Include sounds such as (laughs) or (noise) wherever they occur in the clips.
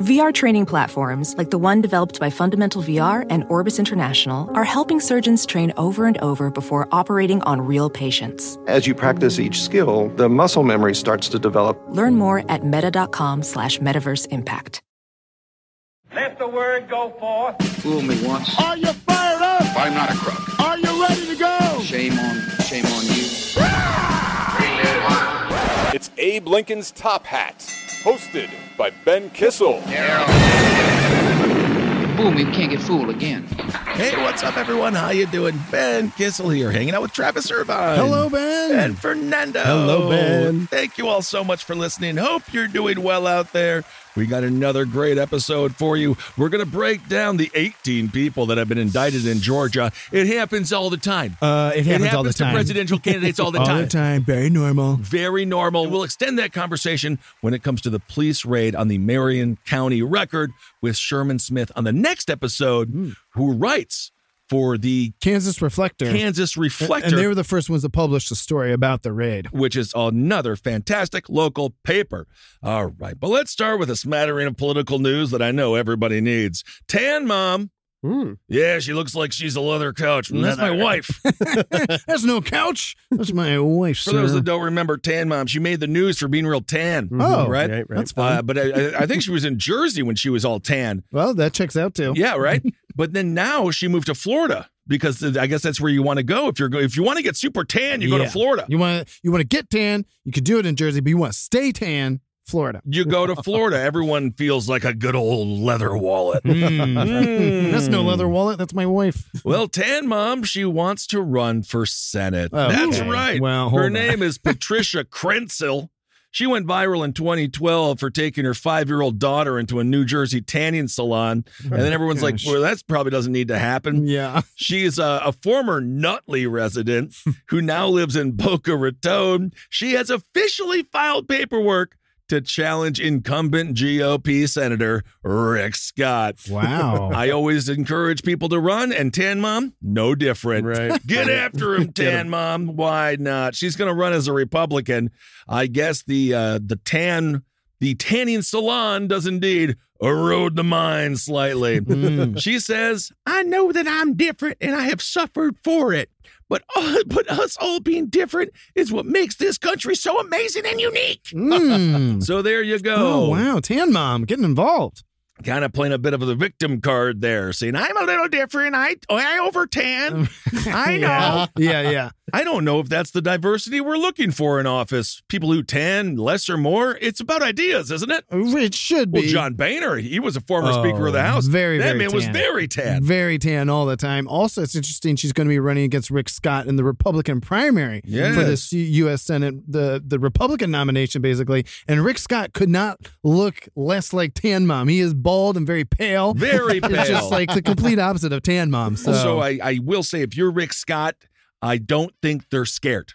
VR training platforms, like the one developed by Fundamental VR and Orbis International, are helping surgeons train over and over before operating on real patients. As you practice each skill, the muscle memory starts to develop. Learn more at meta.com slash metaverse impact. Let the word go forth. Fool me once. Are you fired up? I'm not a crook. Are you ready to go? Shame on, shame on you. It's Abe Lincoln's Top Hat, hosted by Ben Kissel. Fool me, we can't get fooled again. Hey, what's up, everyone? How you doing? Ben Kissel here, hanging out with Travis Irvine. Hello, Ben. And Fernando. Hello, Ben. Thank you all so much for listening. Hope you're doing well out there. We got another great episode for you. We're going to break down the 18 people that have been indicted in Georgia. It happens all the time. Uh, it happens, all the to time. presidential (laughs) candidates all the all time. All the time. Very normal. Very normal. We'll extend that conversation when it comes to the police raid on the Marion County record with Sherman Smith on the next episode, Hmm. who writes for the Kansas Reflector. Kansas Reflector. And they were the first ones to publish the story about the raid. which is another fantastic local paper. All right, but let's start with a smattering of political news that I know everybody needs. Tan Mom. Hmm. Yeah, she looks like she's a leather couch. That's my wife. (laughs) (laughs) That's no couch. That's my wife, For those that don't remember Tan Mom, she made the news for being real tan. Oh, right. right, right. That's fine. Uh, but I, I think she was in Jersey when she was all tan. Well, that checks out too. Yeah, right. (laughs) but then now she moved to Florida because I guess that's where you want to go. If you're go- if you want to get super tan, you go to Florida. You want to you want to get tan. You could do it in Jersey, but you want to stay tan. Florida. You go to Florida, everyone feels like a good old leather wallet. Mm. That's no leather wallet. That's my wife. Well, Tan Mom, she wants to run for Senate. Oh, That's okay. right. Well, her on. name is Patricia Krentcil. She went viral in 2012 for taking her five year old daughter into a New Jersey tanning salon. And then everyone's like, oh well, that probably doesn't need to happen. Yeah. (laughs) She's a, a former Nutley resident who now lives in Boca Raton. She has officially filed paperwork to challenge incumbent GOP Senator Rick Scott. Wow. (laughs) I always encourage people to run, and Tan Mom, no different. Right. Get after him, (laughs) Tan Mom. Why not? She's going to run as a Republican. I guess the uh, the tan the tanning salon does indeed erode the mind slightly. She says, "I know that I'm different, and I have suffered for it." But, (laughs) but us all being different is what makes this country so amazing and unique. Mm. (laughs) So there you go. Oh wow, Tan Mom getting involved. Kind of playing a bit of the victim card there, saying I'm a little different. I I over tan. (laughs) I know. Yeah, yeah. I don't know if that's the diversity we're looking for in office. People who tan less or more. It's about ideas, isn't it? It should be. Well, John Boehner, he was a former oh, Speaker of the Oh, House. Very, that very man was very tan. Very tan all the time. Also, it's interesting she's going to be running against Rick Scott in the Republican primary Yes. for this U.S. Senate, the the Republican nomination, basically. And Rick Scott could not look less like Tan Mom. He is bald and very pale. Very (laughs) pale. It's pale. just like the complete opposite of Tan Mom. So, Also, I, I will say, if you're Rick Scott, I don't think they're scared.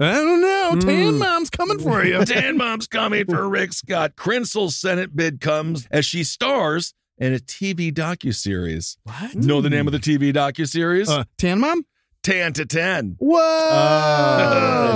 I don't know. Tan Hmm. Mom's coming for you. (laughs) Tan Mom's coming for Rick Scott. Krentcil's Senate bid comes as she stars in a TV docuseries. What? Know the name of the TV docuseries? Uh, Tan Mom? Tan to Ten. Whoa! (laughs)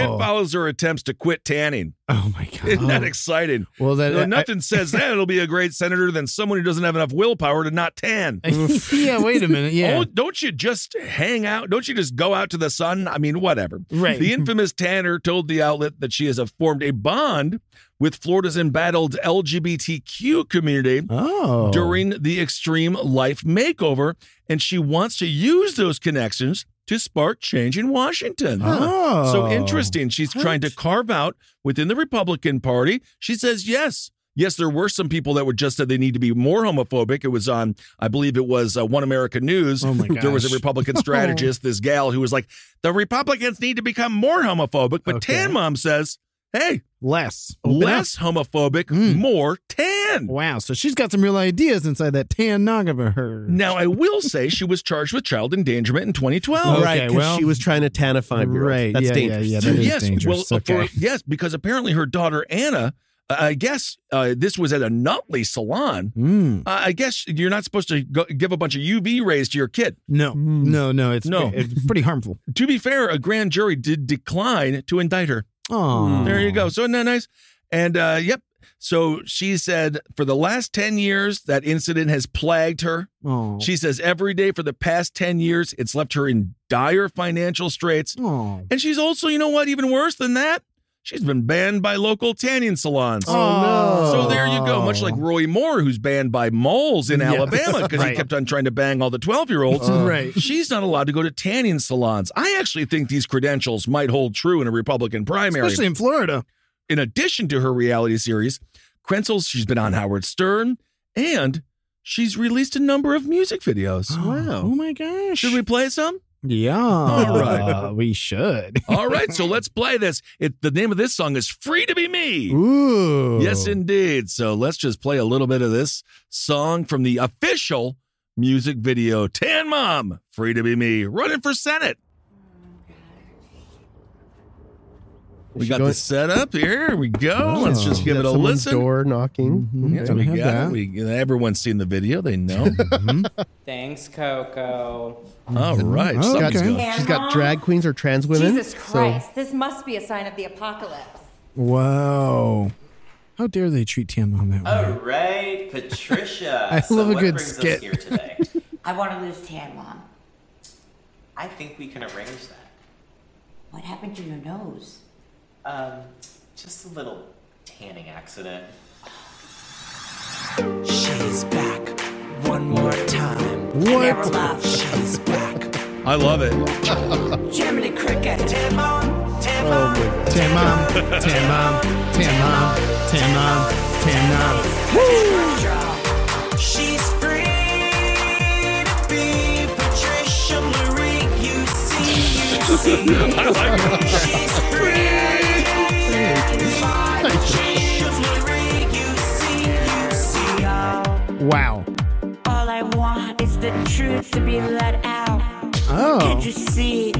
It follows her attempts to quit tanning. Oh my god! (laughs) Isn't that exciting? Well, that Well, nothing says that it'll be a great senator than someone who doesn't have enough willpower to not tan. (laughs) yeah, wait a minute. Yeah. Oh, don't you just hang out? Don't you just go out to the sun? I mean, whatever. Right. The infamous Tanner told the outlet that she has formed a bond with Florida's embattled LGBTQ community oh. during the Extreme Life Makeover, and she wants to use those connections to spark change in Washington. Oh. So interesting. She's trying to carve out within the Republican Party. She says yes. Yes, there were some people that were just said they need to be more homophobic. It was on, I believe it was uh, One America News. Oh my (laughs) There was a. Republican (laughs) strategist, this gal who was like, the Republicans need to become more homophobic. But Okay. Tan Mom says, hey, less. Open less homophobic, Mm. more tan. Wow. So she's got some real ideas inside that tan nog of her. Now, I will say she was charged with child endangerment in 2012. Okay, right, well- she was trying to tanify a five year old. Right. That's yeah, dangerous. yeah, yeah. That is yes, dangerous. well, okay. for, yes, because apparently her daughter Anna, uh, I guess uh, this was at a Nutley salon. Mm. Uh, I guess you're not supposed to go, give a bunch of UV rays to your kid. No, no, no. It's No. it's pretty harmful. To be fair, a grand jury did decline to indict her. Oh, There you go. So isn't that nice? And uh, yep. So she said for the last 10 years, that incident has plagued her. Oh, She says every day for the past 10 years, it's left her in dire financial straits. oh, And she's also, you know what, even worse than that? She's been banned by local tanning salons. Oh, no. So there you go. Much like Roy Moore, who's banned by moles in Yeah. Alabama because he Right. kept on trying to bang all the 12 year olds. Uh-huh. right. She's not allowed to go to tanning salons. I actually think these credentials might hold true in a Republican primary. Especially in Florida. in addition to her reality series, Krentcil, she's been on Howard Stern, and she's released a number of music videos. (gasps) Wow. Oh my gosh. Should we play some? Yeah. All right. Uh, we should. (laughs) All right, so let's play this. It, the name of this song is Free to Be Me. Ooh. Yes, indeed. So let's just play a little bit of this song from the official music video Tan Mom, Free to Be Me, running for Senate. We got going- this set up here. Here we go. Let's just give it a listen. Door knocking. Mm-hmm. Mm-hmm. Mhm. Yes, we have got that. it. We, everyone's seen the video. They know. (laughs) Mm-hmm. Thanks, Coco. All right. Oh, something's okay. going. She's got drag queens or trans women. Jesus so- Christ, this must be a sign of the apocalypse. Wow. How dare they treat Tan Mom that way? All right, Patricia. (laughs) I so love a good skit. Here today? (laughs) I want to lose tan, Mom. I think we can arrange that. What happened to your nose? Um, just a little tanning accident. She's back one more time. What? Never left. She's back. I love it. Jiminy Cricket. Tan Mom. Tan Oh, Mom. my- Tan Mom. Tan Mom. Tan Mom. Tan Mom. Tan She's free to be Patricia Marie. You see, you (laughs) see. I like it. Wow. All I want is the truth to be let out. Oh. Can't you see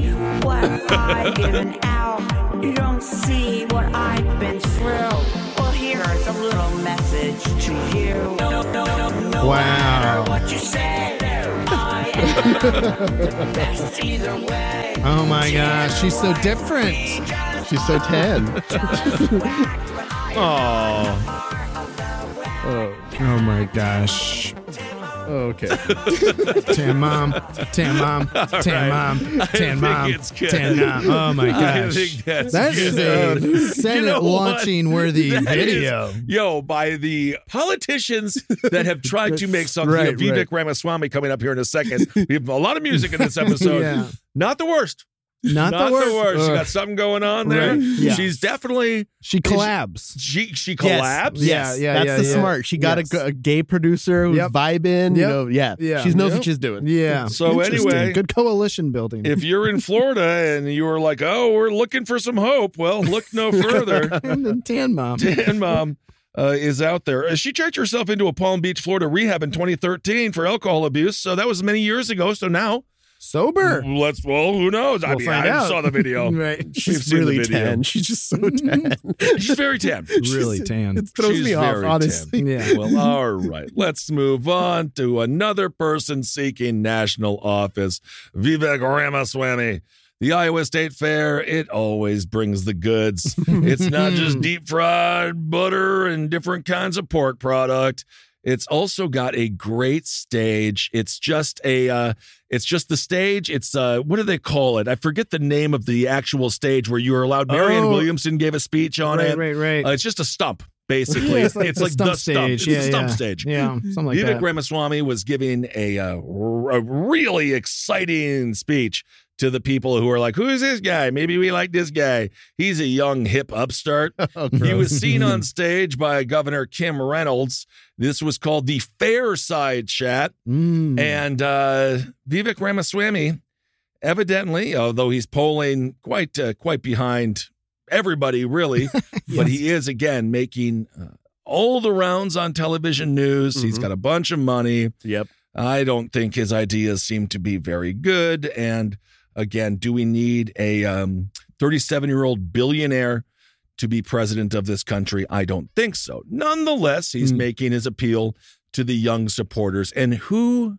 what I've given out? You don't see what I've been through. Well, here's a little message to you. No, no, no, Wow. matter what you say, I am (laughs) the best either way. Oh my gosh. She's so different. She's so tan. Oh. Oh, Oh my gosh. Oh, okay. (laughs) Tan Mom. Tan Mom. (laughs) Tan Mom. I Tan Mom. Tan Mom. Oh my (laughs) I gosh. think that's That is a uh, Senate You know launching worthy That is- video. yo, by the politicians that have tried to make something. Right, Vivek right. Ramaswamy coming up here in a second. We have a lot of music in this episode. Yeah. Not the worst. Not, Not the worst. She got something going on there. Right, yeah. She's definitely She collabs. she she Yes, collabs. Yeah, yeah, That's yeah, the yeah. smart. She got a Yes. g- a, gay producer who's Yep. vibing. You know, yeah, Yeah. She knows Yep. what she's doing. Yeah. So anyway- good coalition building. If you're in Florida and you were like, "Oh, we're looking for some hope," well, look no (laughs) further. and then Tan Mom. Dan Mom uh, is out there. Uh, She checked herself into a Palm Beach, Florida rehab in 2013 for alcohol abuse. So that was many years ago. So now Sober. let's. Well, who knows? I We'll mean, find I out. saw the video. (laughs) right. We've She's really the tan. She's just so (laughs) tan. She's very tan. (laughs) Really tan. It throws She's me off, very honestly. Yeah. Well, all right. Let's move on to another person seeking national office, Vivek Ramaswamy. The Iowa State Fair, it always brings the goods. It's not just deep fried butter and different kinds of pork product. It's also got a great stage. It's just a uh it's just the stage. It's uh what do they call it? I forget the name of the actual stage where you were allowed Marianne Oh. Williamson gave a speech on right, it. right, right. Uh, it's just a stump, basically. Yeah, it's it's the like the stump. It's Yeah, stump yeah. stage. Yeah, something like that. Vivek that. Ramaswamy was giving a, uh, r- a really exciting speech to the people who are like, "Who is this guy? Maybe we like this guy. He's a young hip upstart." (laughs) Oh, he was seen on (laughs) stage by Governor Kim Reynolds. This was called the Fair Side Chat, Mm. and uh, Vivek Ramaswamy, evidently, although he's polling quite uh, quite behind everybody, really, (laughs) but he is again making uh, all the rounds on television news. He's Mhm. got a bunch of money. Yep. I don't think his ideas seem to be very good. And again, do we need a 37 year old billionaire to be president of this country? I don't think so. Nonetheless, he's Hmm. making his appeal to the young supporters. And who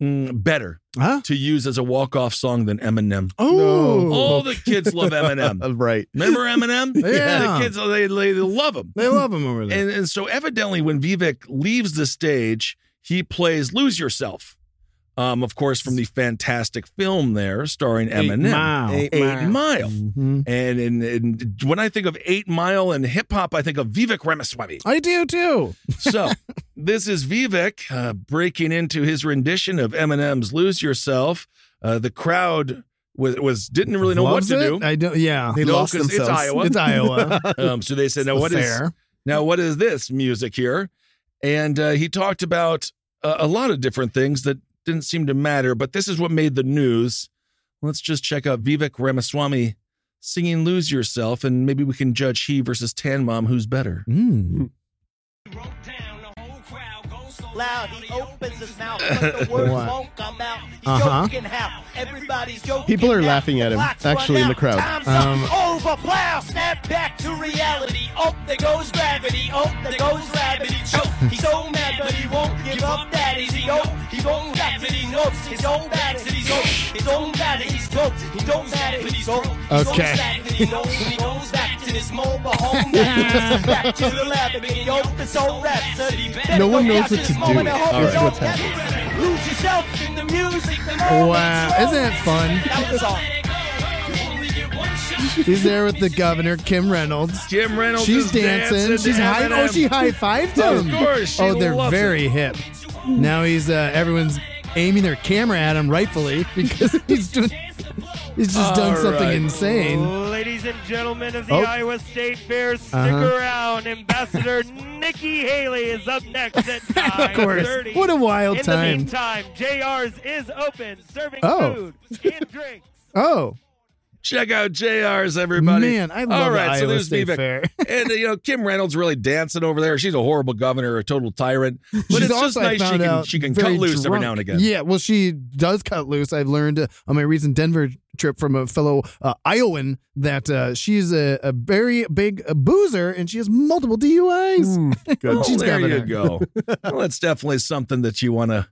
mm, better Huh? to use as a walk off song than Eminem? Oh, All the kids love (laughs) Eminem. right. Remember Eminem? (laughs) Yeah. The kids, they, they love him. they love him over there. And, and so evidently when Vivek leaves the stage, he plays Lose Yourself. Um, of course, from the fantastic film there starring Eminem. Mile. Eight Eight Mile. Mhm. And, and, and when I think of Eight Mile and hip hop, I think of Vivek Ramaswamy. I do too. So (laughs) this is Vivek uh, breaking into his rendition of Eminem's "Lose Yourself." Uh, the crowd was, was didn't really know Loves what to it? do. I don't. Yeah, They No, lost 'cause it's themselves. Iowa. it's Iowa. (laughs) Um, so they said, "Now what is fair? now what is this music here?" And uh, he talked about uh, a lot of different things that didn't seem to matter, but this is what made the news. Let's just check out Vivek Ramaswamy singing "Lose Yourself," and maybe we can judge he versus Tan Mom who's better. Mm. Loud, he opens his mouth, but the (laughs) words won't come out. He's Uh-huh. joking how everybody's joking. People are now. laughing at him, actually, in the crowd. Time's Um, up. over, plow, snap back to reality. Oh, there goes gravity. Oh, there goes gravity. Choke. (laughs) He's so mad, but he won't give up that easy. Oh, he won't back it. He knows his own back that he's old. His own back that he's broke. He don't matter, but he's old. He's Okay. own back that he knows. He goes back to this mobile home. Back, back to the lab and he opens old rhapsody. No one knows what to do. All right, what's happening? Lose yourself in the music. The Wow, isn't that fun? That was all. He's there with the governor, Kim Reynolds. Jim Reynolds She's is dancing. to She's high. Eminem. Oh, she high fived Of him. course, she oh, they're loves very hip. Now he's uh, everyone's aiming their camera at him rightfully (laughs) because he's doing. He's just done All something right. insane. And gentlemen of the Oh. Iowa State Fair, stick Uh-huh. around. Ambassador Nikki Haley is up next at 9:30. (laughs) Of course. What a wild In time. In the meantime, JR's is open, serving Oh. food and drinks. Oh, Check out JR's, everybody. Man, I love All the so Iowa there's State Vivek. Fair. (laughs) and, uh, you know, Kim Reynolds really dancing over there. She's a horrible governor, a total tyrant. But She's it's also, just nice she can, she can cut loose every now and again. Yeah, well, she does cut loose. I've learned uh, on my recent Denver trip from a fellow uh, Iowan that uh, she's a, a very big uh, boozer and she has multiple DUIs. (laughs) Good. Well, She's there you go. (laughs) well, that's definitely something that you want to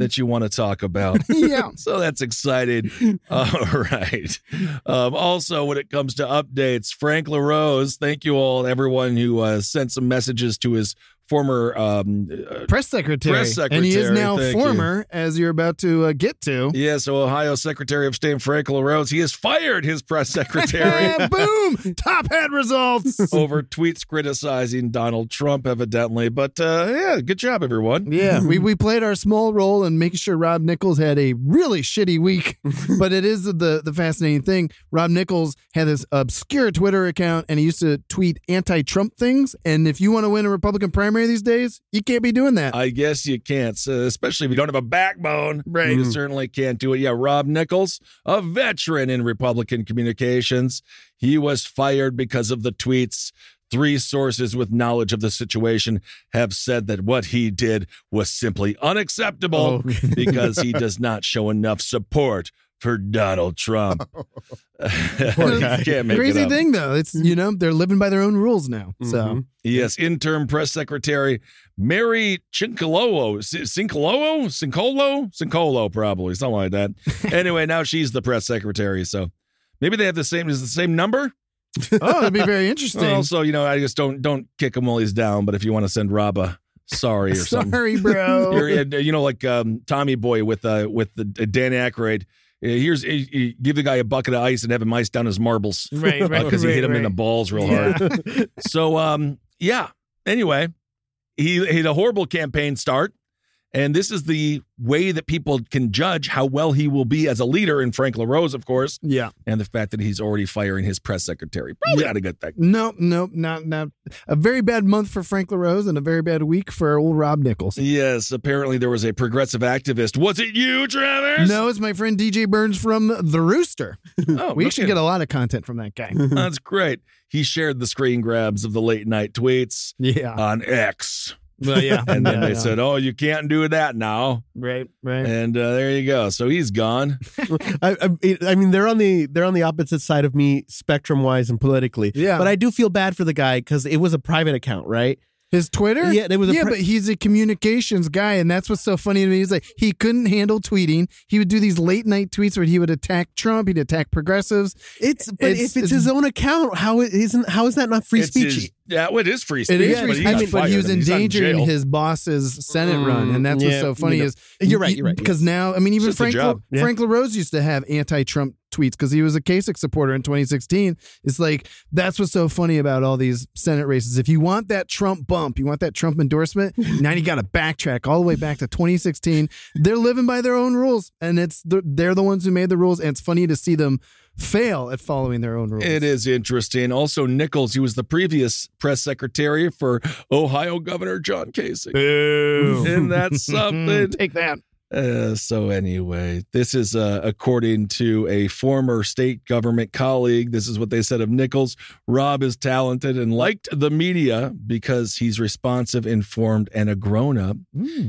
that you want to talk about. (laughs) (laughs) Yeah. So that's exciting. (laughs) All right. Um, also, when it comes to updates, Frank LaRose, thank you all, everyone who uh, sent some messages to his former um, uh, Press secretary. Press And he is now thank you. former, as you're about to uh, get to. Yeah, so Ohio Secretary of State Frank LaRose, he has fired his press (laughs) secretary boom! Top hat results. (laughs) over tweets criticizing Donald Trump, evidently. But uh, yeah, good job, everyone. Yeah, we, (laughs) we played our small role in making sure Rob Nichols had a really shitty week. but it is the the fascinating thing. Rob Nichols had this obscure Twitter account and he used to tweet anti-Trump things. And if you want to win a Republican primary these days, you can't be doing that. I guess you can't, so especially if you don't have a backbone. Right. You mm. certainly can't do it. Yeah, Rob Nichols, a veteran in Republican communications, he was fired because of the tweets. Three sources with knowledge of the situation have said that what he did was simply unacceptable Oh. (laughs) because he does not show enough support for Donald Trump. (laughs) (laughs) Can't make it Crazy thing though, it's you know they're living by their own rules now. So Yes, interim press secretary Mary Cincolo, Cincolo, Cincolo, Cincolo, probably something like that. (laughs) anyway, now she's the press secretary, so maybe they have the same is the same number. oh, that'd be very interesting. Also, you know, I just don't don't kick him while he's down. But if you want to send Rob a sorry or something, Sorry, bro. You're, uh, you know, like um, Tommy Boy with uh, with the uh, Dan Aykroyd. Uh, Here's uh, uh, give the guy a bucket of ice and have him ice down his marbles, Right, right, (laughs) Because he right, hit him in the balls real Yeah. hard. so, um, yeah. Anyway, he he had a horrible campaign start, And this is the way that people can judge how well he will be as a leader. in Frank LaRose, of course. Yeah. And the fact that he's already firing his press secretary. Probably not a good thing. No, no, not not a very bad month for Frank LaRose and a very bad week for old Rob Nichols. Yes, apparently there was a progressive activist. Was it you, Travis? No, it's my friend DJ Burns from The Rooster. Oh, (laughs) we actually get a lot of content from that guy. That's great. He shared the screen grabs of the late night tweets (laughs) Yeah. on X. Well, yeah. (laughs) And then Yeah, they yeah. said, "Oh, you can't do that now." Right, right. And uh, there you go. So he's gone. (laughs) I, I, I mean, they're on the they're on the opposite side of me, spectrum wise and politically. Yeah. but I do feel bad for the guy because it was a private account, right? His Twitter? Yeah, there was a yeah, pre- but he's a communications guy, and that's what's so funny to me. He's like he couldn't handle tweeting. He would do these late night tweets where he would attack Trump, he'd attack progressives. It's but It's- if it's, his own account, how it isn't how is that not free speech? his- yeah, well, it is free speech. It is, but free he speech, got but fired he was and he's not in endangering jail. his boss's Senate run, mm, and that's what's so funny you know. is You're right, you're right, Because yes. now, I mean, even It's just a Frank job. Yeah. Frank LaRose used to have anti-Trump tweets because he was a Kasich supporter in 2016. It's like that's what's so funny about all these Senate races. If you want that Trump bump, you want that Trump endorsement, (laughs) now you got to backtrack all the way back to 2016. They're living by their own rules, and it's the, they're the ones who made the rules, and it's funny to see them fail at following their own rules. It is interesting. Also, Nichols, he was the previous press secretary for Ohio Governor John Kasich. Boo. Isn't that (laughs) something? Take that. Uh, so anyway, this is uh, according to a former state government colleague. This is what they said of Nichols. Rob is talented and liked the media because he's responsive, informed, and a grown up.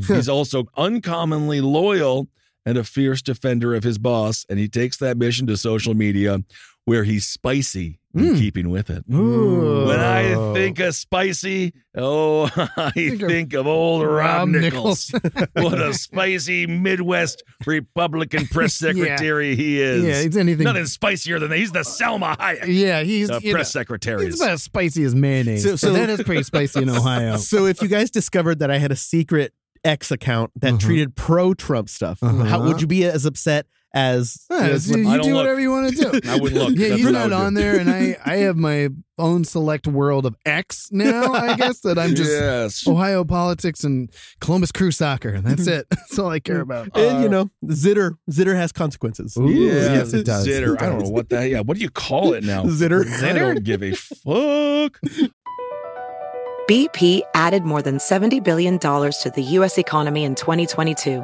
he's also uncommonly loyal and a fierce defender of his boss, and he takes that mission to social media where he's spicy in keeping with it. Ooh. When I think of spicy, oh, (laughs) I Think of think of old Rob, Rob Nichols. (laughs) what a spicy Midwest Republican press (laughs) secretary he is. Yeah, it's anything- Nothing spicier than that. He's the Salma Hayek. Yeah, he's the you press know, secretary. He's about as spicy as mayonnaise. So- So, so- that is pretty spicy in Ohio. so if you guys discovered that I had a secret X account that treated pro Trump stuff, Uh-huh. how would you be as upset as? Yeah, as so you I don't do look. whatever you want to do. (laughs) I wouldn't look. Yeah, That's he's what not on do. there, and I I have my own select world of X now. I guess that I'm just Yes. Ohio politics and Columbus Crew soccer. and That's mm-hmm. it. (laughs) That's all I care about. Uh, and you know, zitter zitter has consequences. Ooh, Yeah, yes, it does. Zitter. It I don't know what that. Yeah, what do you call it now? Zitter. I don't give a fuck. BP added more than $70 billion to the U.S. economy in 2022.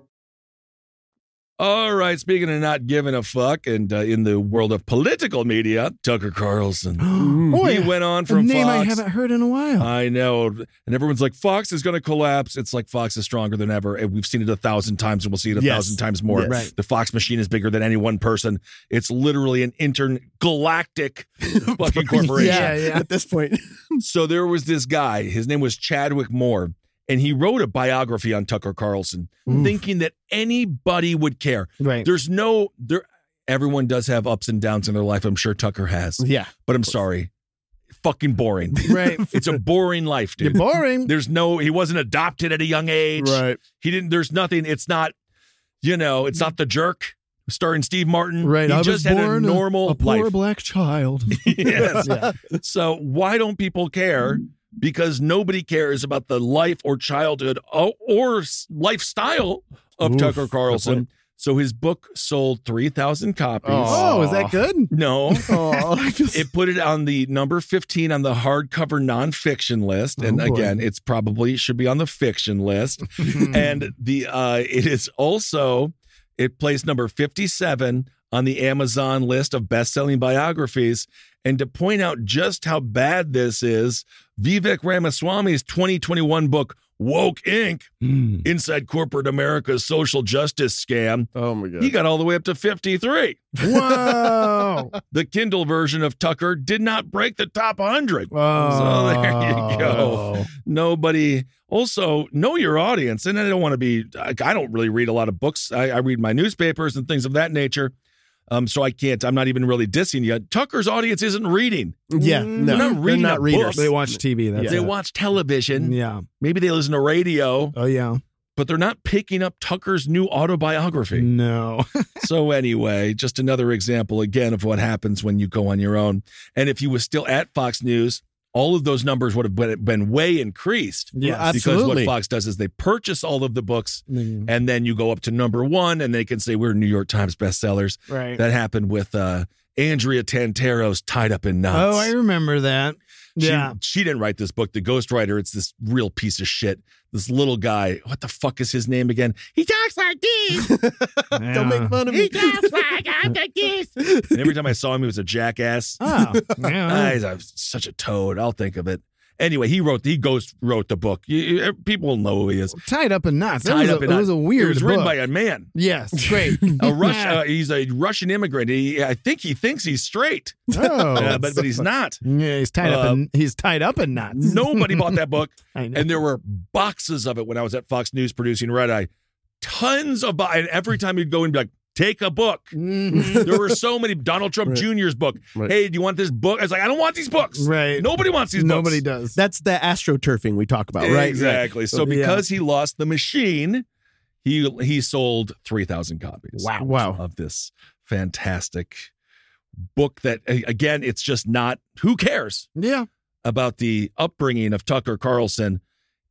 All right, speaking of not giving a fuck, and uh, in the world of political media, Tucker Carlson. (gasps) Oh, he yeah. went on A from name I haven't heard in a while. I know. And everyone's like, Fox is going to collapse. It's like Fox is stronger than ever. And we've seen it a thousand times and we'll see it a Yes. thousand times more. Yes. Right. The Fox machine is bigger than any one person. It's literally an intergalactic (laughs) fucking corporation. Yeah, yeah. At this point, (laughs) So there was this guy, his name was Chadwick Moore, and he wrote a biography on Tucker Carlson, thinking that anybody would care. Right. There's no there everyone does have ups and downs in their life. I'm sure Tucker has. yeah. But I'm sorry. Fucking boring. (laughs) Right. It's a boring life, You're dude. boring. There's no he wasn't adopted at a young age. Right. He didn't there's nothing. It's not, you know, it's not the jerk starring Steve Martin. Right. He I was just had a born normal a, poor life. black child. (laughs) yes. (laughs) Yeah. So why don't people care? Because nobody cares about the life or childhood or, or lifestyle of Oof, Tucker Carlson. So his book sold 3,000 copies. Oh, is that good? No. (laughs) Oh, (laughs) I It put it on the number 15 on the hardcover nonfiction list. And Oh, again, it's probably should be on the fiction list. (laughs) and the uh it is also it placed number 57 on the Amazon list of best selling biographies. And to point out just how bad this is, Vivek Ramaswamy's 2021 book, Woke Inc., hmm. Inside Corporate America's Social Justice Scam. Oh my God. He got all the way up to 53. Whoa. (laughs) The Kindle version of Tucker did not break the top 100. Oh. So there you go. Oh. Nobody. Also, know your audience. And I don't want to be, I I don't really read a lot of books. I, I read my newspapers and things of that nature. Um, so I can't, I'm not even really dissing you. Tucker's audience isn't reading. Yeah, They're no, not they're not readers. book. They watch TV. That's They watch television. Yeah. Maybe they listen to radio, Oh yeah. but they're not picking up Tucker's new autobiography. No. (laughs) so anyway, just another example again of what happens when you go on your own. And if you were still at Fox News, all of those numbers would have been, been way increased. Yes. Because what Fox does is they purchase all of the books Mm. and then you go up to number one and they can say we're New York Times bestsellers. Right. That happened with uh, Andrea Tantaros Tied Up in Knots. Oh, I remember that. She, Yeah. she didn't write this book. The ghostwriter, it's this real piece of shit. This little guy. What the fuck is his name again? He talks like this. (laughs) Don't make fun of me. He talks like I'm like this. And every time I saw him, he was a jackass. Oh. (laughs) Ah, Yeah. he's a- such a toad. I'll think of it. Anyway, he wrote. He ghost wrote the book. You, you- people will know who he is. Tied up in knots. Tied was a, up in it was a weird It was written book. by a man. Yes, great. (laughs) A Rush. (laughs) Uh, he's a Russian immigrant. He, I think he thinks he's straight, oh, (laughs) uh, but but he's not. yeah, he's tied up Uh, in he's tied up in knots. Nobody bought that book. I know. and there were boxes of it when I was at Fox News producing Red Eye. Tons of, and every time you'd go and be like, take a book. Mhm. There were so many. Donald Trump (laughs) Right. Jr.'s book. Right. Hey, do you want this book? I was like, I don't want these books. Right. Nobody wants these Nobody books. does. That's the astroturfing we talk about, right? Exactly. So Yeah. because he lost the machine, he he sold three thousand copies. Wow. Wow. Of this fantastic book that again, it's just not. Who cares Yeah. about the upbringing of Tucker Carlson?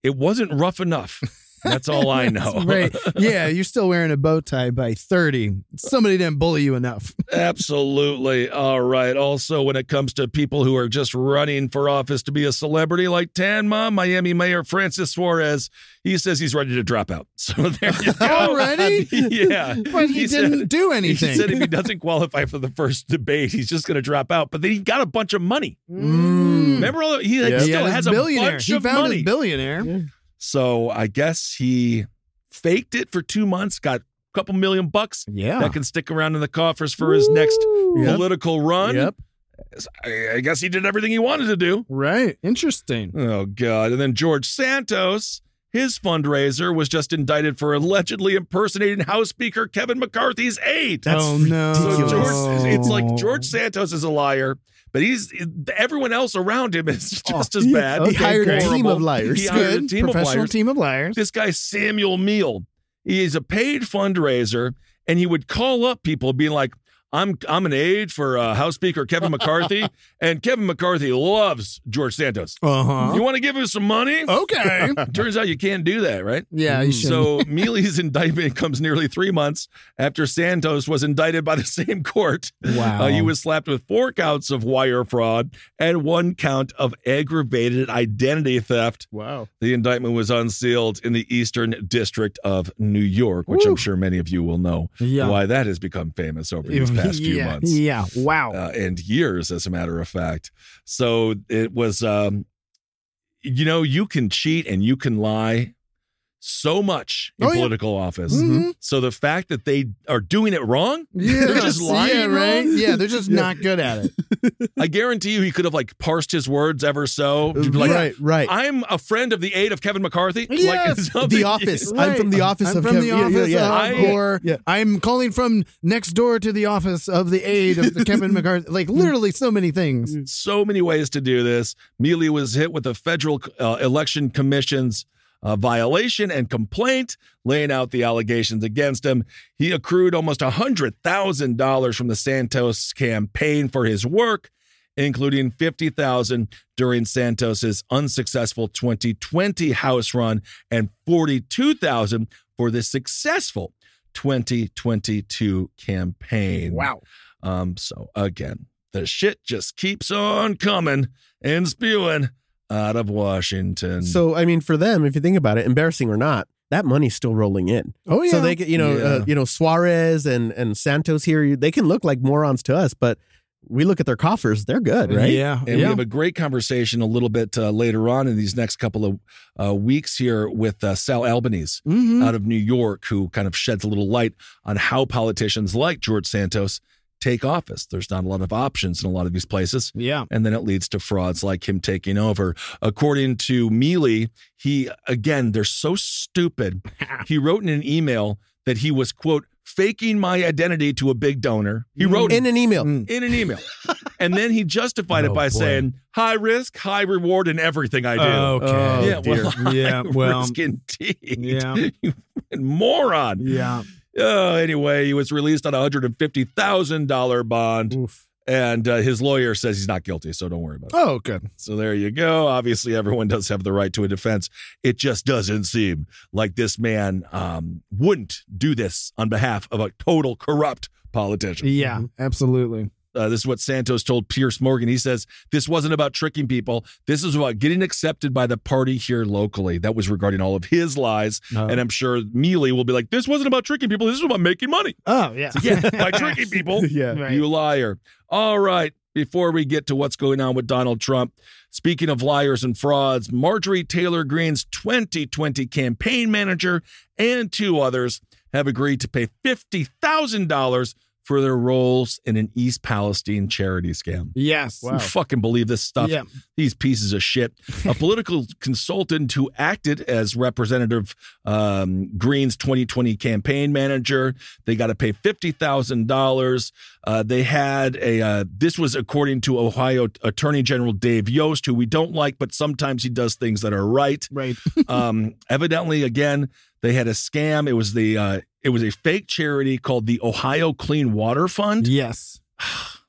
It wasn't rough enough. (laughs) That's all I know. Right. Yeah, you're still wearing a bow tie by 30. Somebody didn't bully you enough. Absolutely. All right. Also, when it comes to people who are just running for office to be a celebrity like Tan Mom, Miami Mayor Francis Suarez, he says he's ready to drop out. (laughs) So there you go. Already? (laughs) yeah. But he, didn't do anything. He said if he doesn't qualify for the first debate, he's just going to drop out. But then he got a bunch of money. Mm. Remember, all the, he Yeah. still He has a billionaire. bunch he of found money. his billionaire. So I guess he faked it for two months, got a couple million bucks Yeah. that can stick around in the coffers for his next Yep. political run. Yep. I I guess he did everything he wanted to do. Right. Interesting. Oh God! And then George Santos, his fundraiser was just indicted for allegedly impersonating House Speaker Kevin McCarthy's aide. That's oh no. so ridiculous. George, it's like George Santos is a liar, but he's everyone else around him is (laughs) oh, just as bad. He hired a team of liars. He hired a team of liars. team of liars. This guy Samuel Miele, he is a paid fundraiser, and he would call up people being like, "I'm I'm an aide for uh, House Speaker Kevin McCarthy, (laughs) and Kevin McCarthy loves George Santos. Uh-huh. You want to give him some money? Okay. (laughs) Turns out you can't do that, right? Yeah, you. So Miele's (laughs) indictment comes nearly three months after Santos was indicted by the same court. Wow. Uh, he was slapped with four counts of wire fraud and one count of aggravated identity theft. Wow. The indictment was unsealed in the Eastern District of New York, which I'm sure many of you will know Yeah. why that has become famous over these past few yeah. months Yeah. Wow. uh, and years, as a matter of fact. So it was, um, you know, you can cheat and you can lie so much in Oh, yeah. political office. Mhm. So the fact that they are doing it wrong, Yeah. they're just lying Yeah, right. wrong? Yeah, they're just (laughs) not good at it. I guarantee you he could have like parsed his words ever so. Like, right, right. I'm a friend of the aid of Kevin McCarthy. Yes. (laughs) Like, the office. I'm from the office I'm of from Kev- the yeah, yeah, office yeah. of, I- or yeah. I'm calling from next door to the office of the aide of the Kevin McCarthy. Like (laughs) literally so many things. so many ways to do this. Miele was hit with the Federal uh, Election Commission's uh, violation and complaint, laying out the allegations against him. He accrued almost $100,000 from the Santos campaign for his work, including 50000 during Santos's unsuccessful 2020 House run and 42000 for the successful 2022 campaign. Wow. Um, so again, the shit just keeps on coming and spewing out of Washington. So, I mean, for them, if you think about it, embarrassing or not, that money's still rolling in. Oh yeah. So they, get- you know, Yeah. uh, you know Suarez and and Santos here, they can look like morons to us, but we look at their coffers, they're good, right? Yeah. And we have a great conversation a little bit uh, later on in these next couple of uh, weeks here with uh, Sal Albanese Mhm. out of New York, who kind of sheds a little light on how politicians like George Santos take office. There's not a lot of options in a lot of these places. Yeah. And then it leads to frauds like him taking over. According to Miele, he, again, they're so stupid. (laughs) he wrote in an email that he was, quote, faking my identity to a big donor. He mm. wrote In an email. Mm. in an email. (laughs) and then he justified Oh, it by boy. saying high risk, high reward in everything I do. Okay. Oh, yeah, dear. well, (laughs) Yeah, well, risk indeed. yeah. you moron. Yeah. Uh, anyway, he was released on a hundred and fifty thousand dollar bond, Oof. and uh, his lawyer says he's not guilty, so don't worry about it. Oh, good. So there you go. Obviously, everyone does have the right to a defense. It just doesn't seem like this man um, wouldn't do this on behalf of a total corrupt politician. Yeah. Absolutely. Uh, this is what Santos told Piers Morgan. He says this wasn't about tricking people. This is about getting accepted by the party here locally. That was regarding all of his lies. Oh. And I'm sure Miele will be like, this wasn't about tricking people. This is about making money. Oh yeah. (laughs) Yeah, by (laughs) tricking people. (laughs) Yeah. Right. You liar. All right. Before we get to what's going on with Donald Trump, speaking of liars and frauds, Marjorie Taylor Greene's 2020 campaign manager and two others have agreed to pay $50,000 for their roles in an East Palestine charity scam. Yes. You fucking believe this stuff? Yeah. These pieces of shit. A political consultant who acted as Representative um, Greene's 2020 campaign manager. They got to pay fifty thousand dollars. Uh, they had a. Uh, this was according to Ohio Attorney General Dave Yost, who we don't like, but sometimes he does things that are right. Right. um, evidently, again, they had a scam. It was the. Uh, it was a fake charity called the Ohio Clean Water Fund. Yes.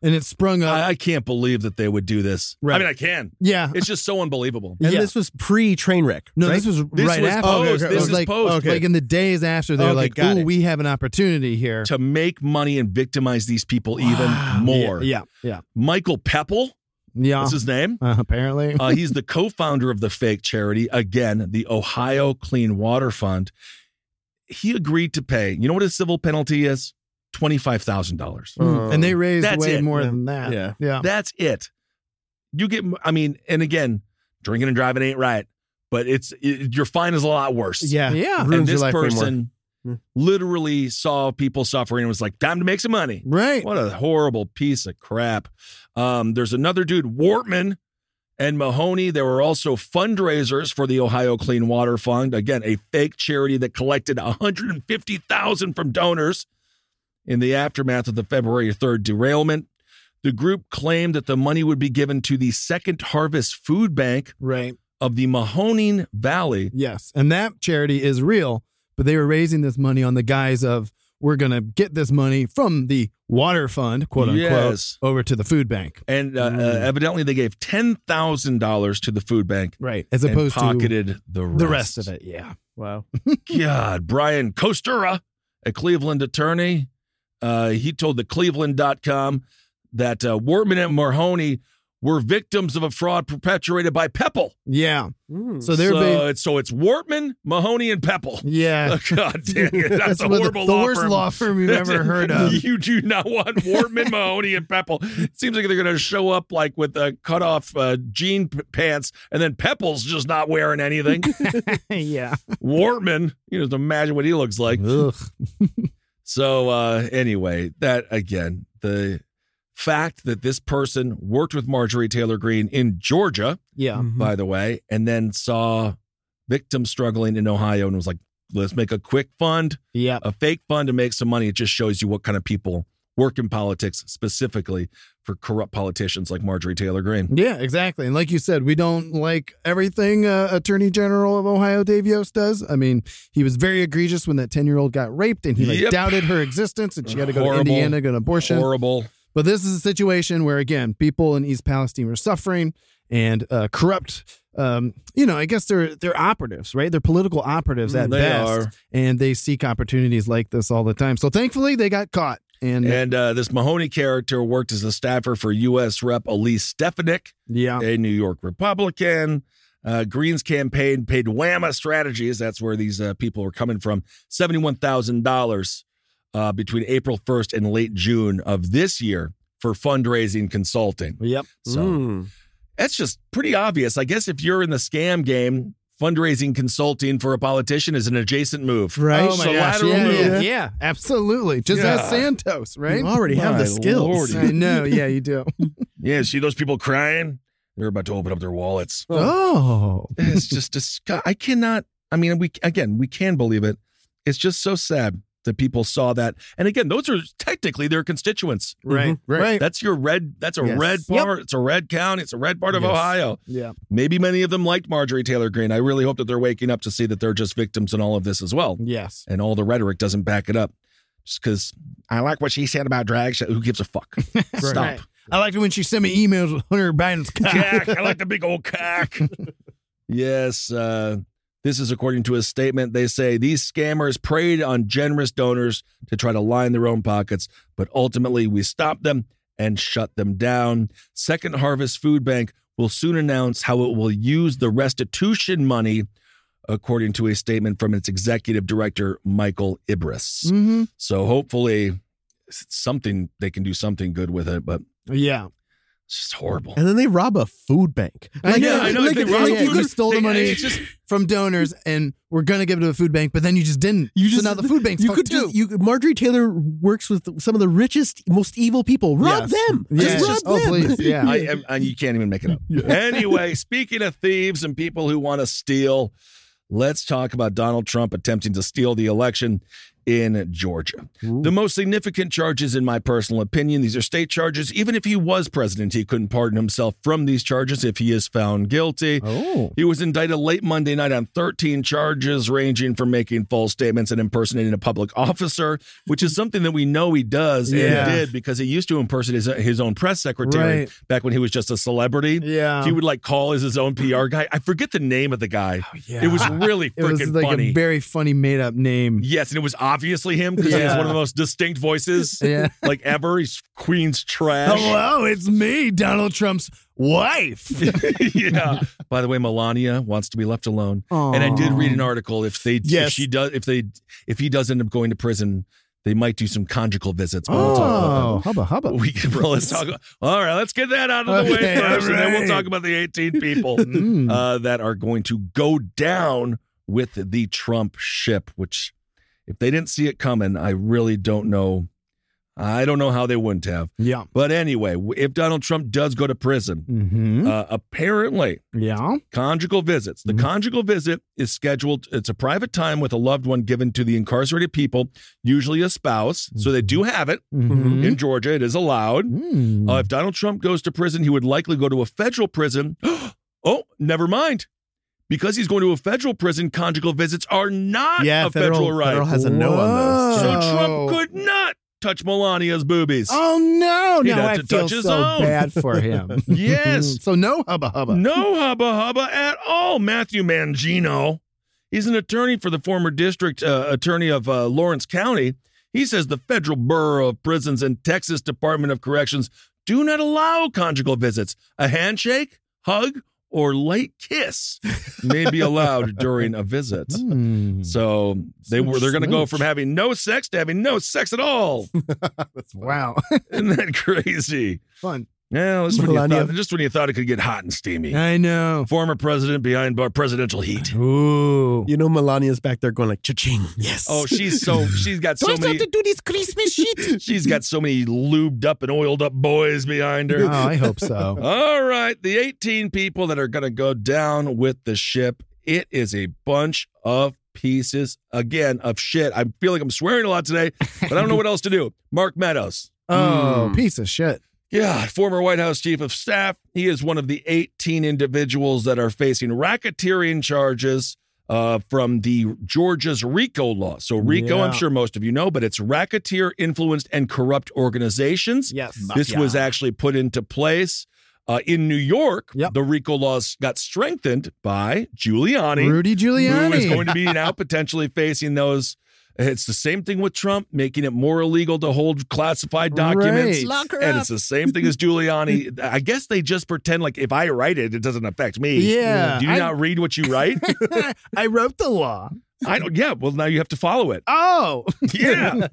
And it sprung up. I, I can't believe that they would do this. I mean, I can. yeah. It's just so unbelievable. And Yeah. this was pre train wreck. No, right? this was This right was after. post. It This was is like, post. Okay. like in the days after, they're Okay, like, got "Ooh, it. we have an opportunity here." to make money and victimize these people even more. Yeah, yeah, Michael Pepple, yeah. what's his name? Uh, apparently, Uh, he's the co-founder of the fake charity, again, the Ohio Clean Water Fund. He agreed to pay. You know what his civil penalty is? Twenty-five thousand dollars. Hmm. and they raised That's way it. more than that. Yeah. yeah. That's it. You get. I mean, and again, drinking and driving ain't right, but it's it, your fine is a lot worse. Yeah. Yeah. And your this life way more. person Hmm. literally saw people suffering and was like, "Time to make some money." Right. What a horrible piece of crap. Um, there's another dude, Wortman and Mahoney. There were also fundraisers for the Ohio Clean Water Fund. Again, a fake charity that collected 150,000 from donors in the aftermath of the February 3rd derailment. The group claimed that the money would be given to the Second Harvest Food Bank Right. of the Mahoning Valley. Yes. And that charity is real, but they were raising this money on the guise of we're going to get this money from the water fund, quote unquote, Yes. over to the food bank. And uh, uh, evidently, they gave $10,000 to the food bank Right. As opposed to pocketed the rest. the rest of it. Yeah. Wow. (laughs) (laughs) God, Brian Kostura, a Cleveland attorney, uh, he told the Cleveland.com that uh, Wortman and Mahoney were victims of a fraud perpetuated by Pepple. Yeah. Mm. So they're so, ba- it's, so it's Wortman, Mahoney, and Pepple. yeah. (laughs) God damn it. (laughs) That's, That's a what the- horrible the law worst firm. law firm you've ever (laughs) heard of. You do not want Wortman, Mahoney, and Pepple. It seems like they're going to show up like with a cut off uh, jean p- pants, and then Pepple's just not wearing anything. yeah. Wortman, you know, just imagine what he looks like. Ugh. So uh anyway, that again, the fact that this person worked with Marjorie Taylor Greene in Georgia, Yeah. Mm-hmm. by the way, and then saw victims struggling in Ohio and was like, let's make a quick fund, Yeah. a fake fund to make some money. It just shows you what kind of people work in politics specifically for corrupt politicians like Marjorie Taylor Greene. Yeah, exactly. And like you said, we don't like everything uh, Attorney General of Ohio Dave Yost does. I mean, he was very egregious when that 10 year old got raped and he like Yep. doubted her existence and she had to go Horrible. to Indiana, get an abortion. Horrible. But this is a situation where, again, people in East Palestine were suffering and uh, corrupt. Um, you know, I guess they're they're operatives, right? They're political operatives at Mm, They best, are. and they seek opportunities like this all the time. So thankfully, they got caught. And, And uh, this Mahoney character worked as a staffer for U.S. Rep. Elise Stefanik. yeah, a New York Republican. Uh, Greene's campaign paid Whamma Strategies. That's where these uh, people were coming from. Seventy-one thousand dollars uh, between April first and late June of this year for fundraising consulting. Yep. So Mm. that's just pretty obvious. I guess if you're in the scam game, fundraising consulting for a politician is an adjacent move. Right. Oh my So gosh, lateral yeah, move. yeah. Yeah, absolutely. Just Yeah. ask Santos, right? You already have the skills. lordy. I know. Yeah, you do. (laughs) Yeah, see those people crying? They're about to open up their wallets. Oh. It's just disgust. I cannot. I mean, we again, we can believe it. It's just so sad that people saw that. And again, those are technically their constituents. Right. Right. That's your red. That's a Yes. red Yep. part. It's a red county. It's a red part of Yes. Ohio. Yeah. Maybe many of them liked Marjorie Taylor Greene. I really hope that they're waking up to see that they're just victims in all of this as well. Yes. And all the rhetoric doesn't back it up. Just because I like what she said about drag. sh- Who gives a fuck? (laughs) Stop. Right. I liked it when she sent me emails with Hunter Biden's (laughs) cock. Cack. I like the big old cock. (laughs) yes. Uh, this is according to a statement. They say these scammers preyed on generous donors to try to line their own pockets, but ultimately we stopped them and shut them down. Second Harvest Food Bank will soon announce how it will use the restitution money, according to a statement from its executive director, Michael Ibris. Mhm. So hopefully, something they can do something good with it, but Yeah. It's just horrible. And then they rob a food bank. I know. I know, Like, they like robbed you food- could have stole the money it's just- (laughs) from donors and we're gonna give it to a food bank, but then you just didn't. You so just now the food bank's you fucked could too. just you Marjorie Taylor works with some of the richest, most evil people. Rob Yes. them. Yeah. Just rob Oh, them. please. (laughs) Yeah. I am, and you can't even make it up. (laughs) Anyway, speaking of thieves and people who want to steal, let's talk about Donald Trump attempting to steal the election in Georgia. The most significant charges, in my personal opinion, these are state charges. Even if he was president, he couldn't pardon himself from these charges if he is found guilty. Oh. He was indicted late Monday night on 13 charges, ranging from making false statements and impersonating a public officer, which is something that we know he does Yeah. and did because he used to impersonate his, his own press secretary Right. back when he was just a celebrity. Yeah. He would like call as his own PR guy. I forget the name of the guy. Oh, yeah. It was really It was freaking like funny. a very funny made up name. Yes, and it was obviously him because he has one of the most distinct voices Yeah. like ever. He's Queen's trash. Hello, it's me, Donald Trump's wife. (laughs) yeah. By the way, Melania wants to be left alone. And I did read an article if they if Yes. she does if they if he does end up going to prison, they might do some conjugal visits. But we'll talk about Oh, that. hubba hubba. We can, well, let's talk. All right, let's get that out of the Okay, way first, and then we'll talk about the 18 people Mm. (laughs) uh, that are going to go down with the Trump ship. Which, if they didn't see it coming, I really don't know. I don't know how they wouldn't have. Yeah. But anyway, if Donald Trump does go to prison, Mm-hmm. uh, apparently Yeah. conjugal visits. The conjugal visit is scheduled, it's a private time with a loved one given to the incarcerated people, usually a spouse. So they do have it Mhm. in Georgia. It is allowed. Mm. Uh, if Donald Trump goes to prison, he would likely go to a federal prison. (gasps) oh, never mind. Because he's going to a federal prison, conjugal visits are not Yeah, a federal, federal, right. federal has a no on those. so Trump could not touch Melania's boobies. Oh no! He'd Now have I to feel his so own. bad for (laughs) him. Yes. (laughs) so no hubba hubba. No hubba hubba at all. Matthew Mangino. He's an attorney for the former district uh, attorney of uh, Lawrence County. He says the Federal Bureau of Prisons and Texas Department of Corrections do not allow conjugal visits. A handshake, hug, or light kiss may be allowed (laughs) during a visit. Mm. So they were they're going to go from having no sex to having no sex at all. (laughs) Wow. Isn't that crazy? Fun. Yeah, just when, you thought, just when you thought it could get hot and steamy. I know. Former president behind bar presidential heat. Ooh. You know, Melania's back there going like cha-ching. Yes. Oh, she's so she's got Do so I still many. have to do this Christmas shit? (laughs) She's got so many lubed up and oiled up boys behind her. oh, I hope so. (laughs) All right, the 18 people that are going to go down with the ship. It is a bunch of pieces again of shit. I feel like I'm swearing a lot today, but I don't know what else to do. Mark Meadows. Oh, Hmm. piece of shit. Yeah, former White House chief of staff. He is one of the 18 individuals that are facing racketeering charges uh, from the Georgia's RICO law. So RICO, I'm sure most of you know, but it's racketeer influenced and corrupt organizations. Yes. This was actually put into place uh, in New York. Yep. The RICO laws got strengthened by Giuliani, Rudy who is Giuliani. going to be now potentially facing those It's the same thing with Trump, making it more illegal to hold classified documents. Right. And it's the same thing as (laughs) Giuliani. I guess they just pretend like if I write it, it doesn't affect me. Yeah, Do you I- not read what you write? (laughs) I wrote the law. I don't. Yeah. Well, now you have to follow it. Oh, (laughs) Yeah.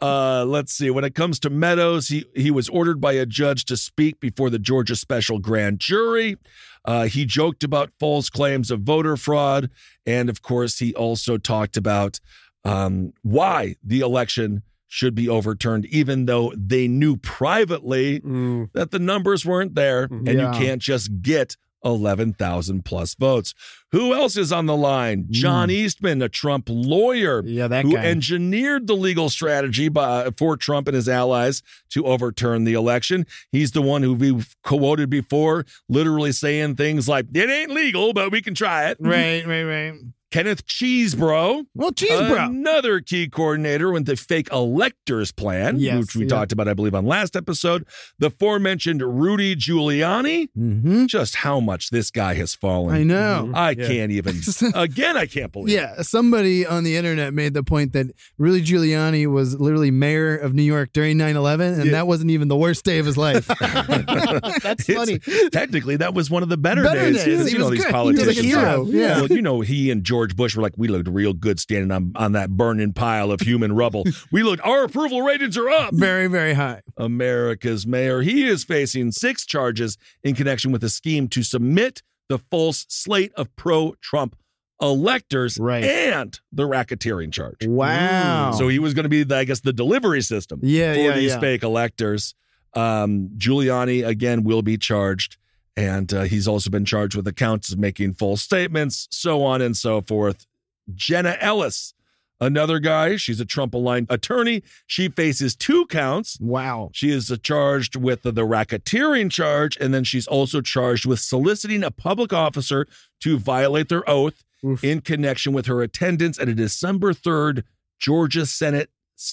Uh, let's see. When it comes to Meadows, he he was ordered by a judge to speak before the Georgia special grand jury. Uh, he joked about false claims of voter fraud, and of course, he also talked about um, why the election should be overturned, even though they knew privately Mm. that the numbers weren't there, and Yeah. you can't just get. 11,000 plus votes. Who else is on the line? John Eastman, a Trump lawyer yeah, that who guy. engineered the legal strategy by, for Trump and his allies to overturn the election. He's the one who we've quoted before, literally saying things like, it ain't legal, but we can try it. right, right, right. Kenneth Chesebro, Well, cheese, bro. another key coordinator with the fake electors plan, Yes, which we yeah. talked about, I believe, on last episode. The aforementioned Rudy Giuliani. Mm-hmm. Just how much this guy has fallen. I know. I can't even. (laughs) Again, I can't believe. it. Yeah, somebody on the internet made the point that Rudy Giuliani was literally mayor of New York during 9 11, and Yeah. that wasn't even the worst day of his life. (laughs) That's It's- funny. Technically, that was one of the better, Better days. days. He You know was these great. He was like a hero. Yeah. Well, you know he and George Bush were like, we looked real good standing on on that burning pile of human rubble. we looked. Our approval ratings are up. very, very high. America's mayor. He is facing six charges in connection with a scheme to submit the false slate of pro-Trump electors Right. and the racketeering charge. Wow. So he was going to be, the, I guess, the delivery system Yeah, for yeah, these yeah. fake electors. Um, Giuliani again will be charged, and uh, he's also been charged with accounts of making false statements, so on and so forth. Jenna Ellis, another guy, she's a Trump-aligned attorney. She faces two counts. Wow. She is uh, charged with the, the racketeering charge, and then she's also charged with soliciting a public officer to violate their oath Oof. in connection with her attendance at a December 3rd Georgia Senate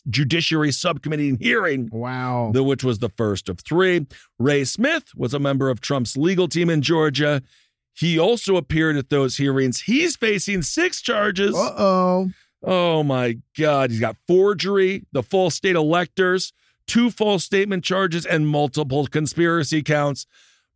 Judiciary Subcommittee hearing, Wow. the, which was the first of three. Ray Smith was a member of Trump's legal team in Georgia. He also appeared at those hearings. He's facing six charges. Uh oh. Oh my God. He's got forgery, the false state electors, two false statement charges, and multiple conspiracy counts.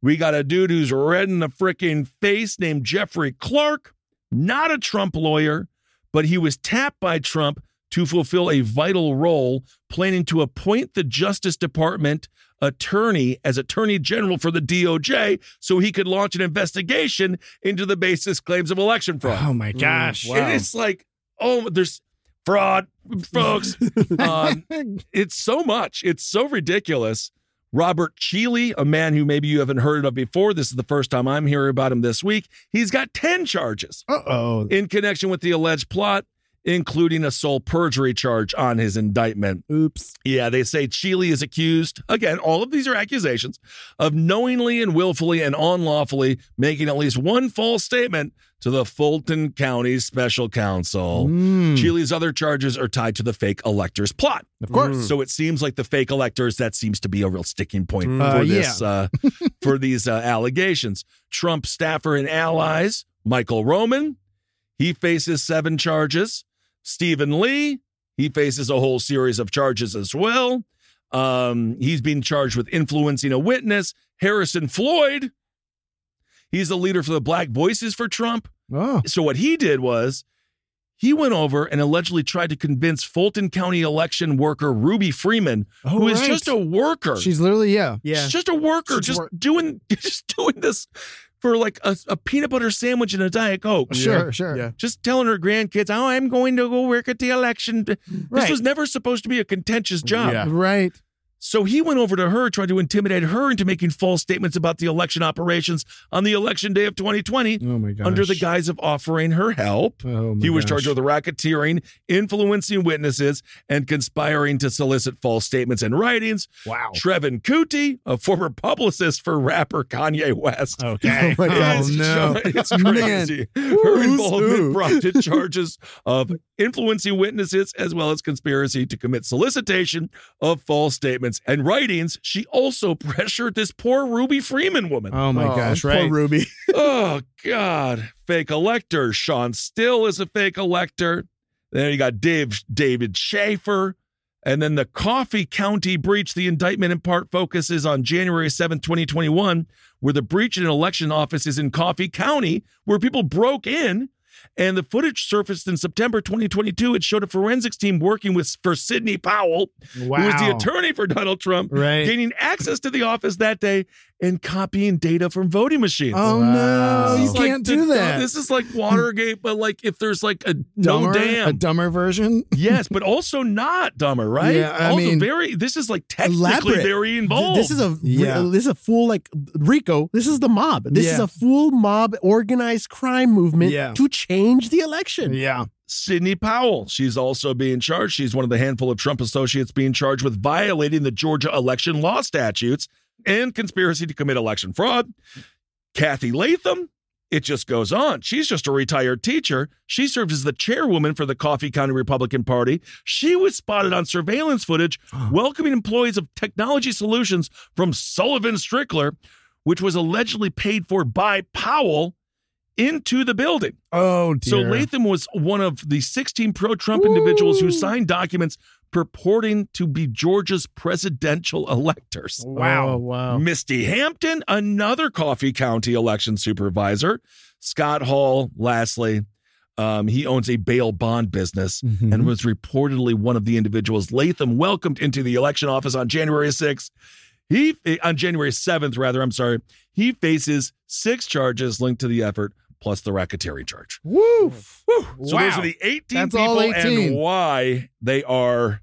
We got a dude who's red in the freaking face named Jeffrey Clark, not a Trump lawyer, but he was tapped by Trump to fulfill a vital role, planning to appoint the Justice Department attorney as attorney general for the DOJ so he could launch an investigation into the basis claims of election fraud. Oh my gosh. wow. And it's like, oh, there's fraud, folks. (laughs) um, it's so much. It's so ridiculous. Robert Cheeley, a man who maybe you haven't heard of before. This is the first time I'm hearing about him this week. He's got 10 charges Uh oh. in connection with the alleged plot, including a sole perjury charge on his indictment. Oops. Yeah, they say Cheeley is accused, again, all of these are accusations, of knowingly and willfully and unlawfully making at least one false statement to the Fulton County Special Counsel. Mm. Cheeley's other charges are tied to the fake electors plot. Of course. So it seems like the fake electors, that seems to be a real sticking point Mm. for Uh, this uh, (laughs) for these uh, allegations. Trump staffer and allies, Michael Roman, he faces seven charges. Stephen Lee, he faces a whole series of charges as well. Um, he's being charged with influencing a witness. Harrison Floyd, he's the leader for the Black Voices for Trump. Oh. So what he did was he went over and allegedly tried to convince Fulton County election worker Ruby Freeman, Oh, who is right. just a worker. She's literally, yeah. Yeah. She's just a worker, She's just wor- doing (laughs) just doing this for like a, a peanut butter sandwich and a diet coke. Sure, sure. Yeah. Just telling her grandkids, "Oh, I'm going to go work at the election." This Right. was never supposed to be a contentious job. Yeah. Right. So he went over to her, tried to intimidate her into making false statements about the election operations on the election day of 2020 Oh my gosh. under the guise of offering her help. Oh He was gosh. charged with racketeering, influencing witnesses, and conspiring to solicit false statements and writings. Wow. Trevian Kutti, a former publicist for rapper Kanye West. Okay. (laughs) Oh my God. It's, no. (laughs) it's crazy. Her involvement who? prompted charges of influencing witnesses as well as conspiracy to commit solicitation of false statements and writings. She also (laughs) pressured this poor Ruby Freeman woman. Oh my Oh, gosh. poor Right. Ruby. (laughs) oh God. Fake elector. Shawn Still is a fake elector. Then you got Dave David Shafer. And then the Coffee County breach. The indictment in part focuses on January 7th, 2021, where the breach in an election office is in Coffee County, where people broke in. And the footage surfaced in September 2022. It showed a forensics team working with for Sidney Powell, who was the attorney for Donald Trump, Right. gaining access to the office that day and copying data from voting machines. Oh no, you like can't the- do that. This is like Watergate, but like if there's like a dumber, no damn. a dumber version. yes, but also not dumber, right? Yeah, I also mean- very. This is like technically Elaborate. very involved. This is a Yeah. this is a full like Rico. This is the mob. This is a full mob organized crime movement Yeah. to change the election. Yeah. Sidney Powell. She's also being charged. She's one of the handful of Trump associates being charged with violating the Georgia election law statutes and conspiracy to commit election fraud. Cathy Latham. It just goes on. She's just a retired teacher. She served as the chairwoman for the Coffee County Republican Party. She was spotted on surveillance footage (gasps) welcoming employees of Technology Solutions from Sullivan Strickler, which was allegedly paid for by Powell into the building. Oh dear. So Latham was one of the 16 pro Trump individuals who signed documents purporting to be Georgia's presidential electors. Wow. Oh, wow. Misty Hampton, another Coffee County election supervisor. Scott Hall, lastly, um, he owns a bail bond business Mm-hmm. and was reportedly one of the individuals Latham welcomed into the election office on January 6th. He on January 7th, rather, I'm sorry. He faces six charges linked to the effort, plus the racketeering charge. Woo. So those are the 18 That's people 18. and why they are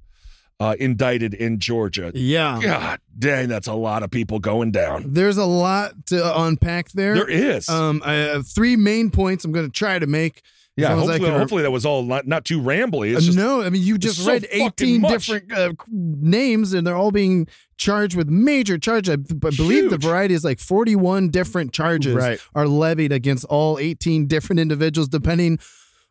uh, indicted in Georgia. Yeah. God dang, that's a lot of people going down. There's a lot to unpack there. There is. Um, I have three main points I'm going to try to make. as yeah, as I hopefully, can- hopefully that was all not, not too rambly. Uh, just, no, I mean you just it's so read 18 much. different uh, names, and they're all being charged with major charges. I, b- believe the variety is like 41 different charges Right. are levied against all 18 different individuals, depending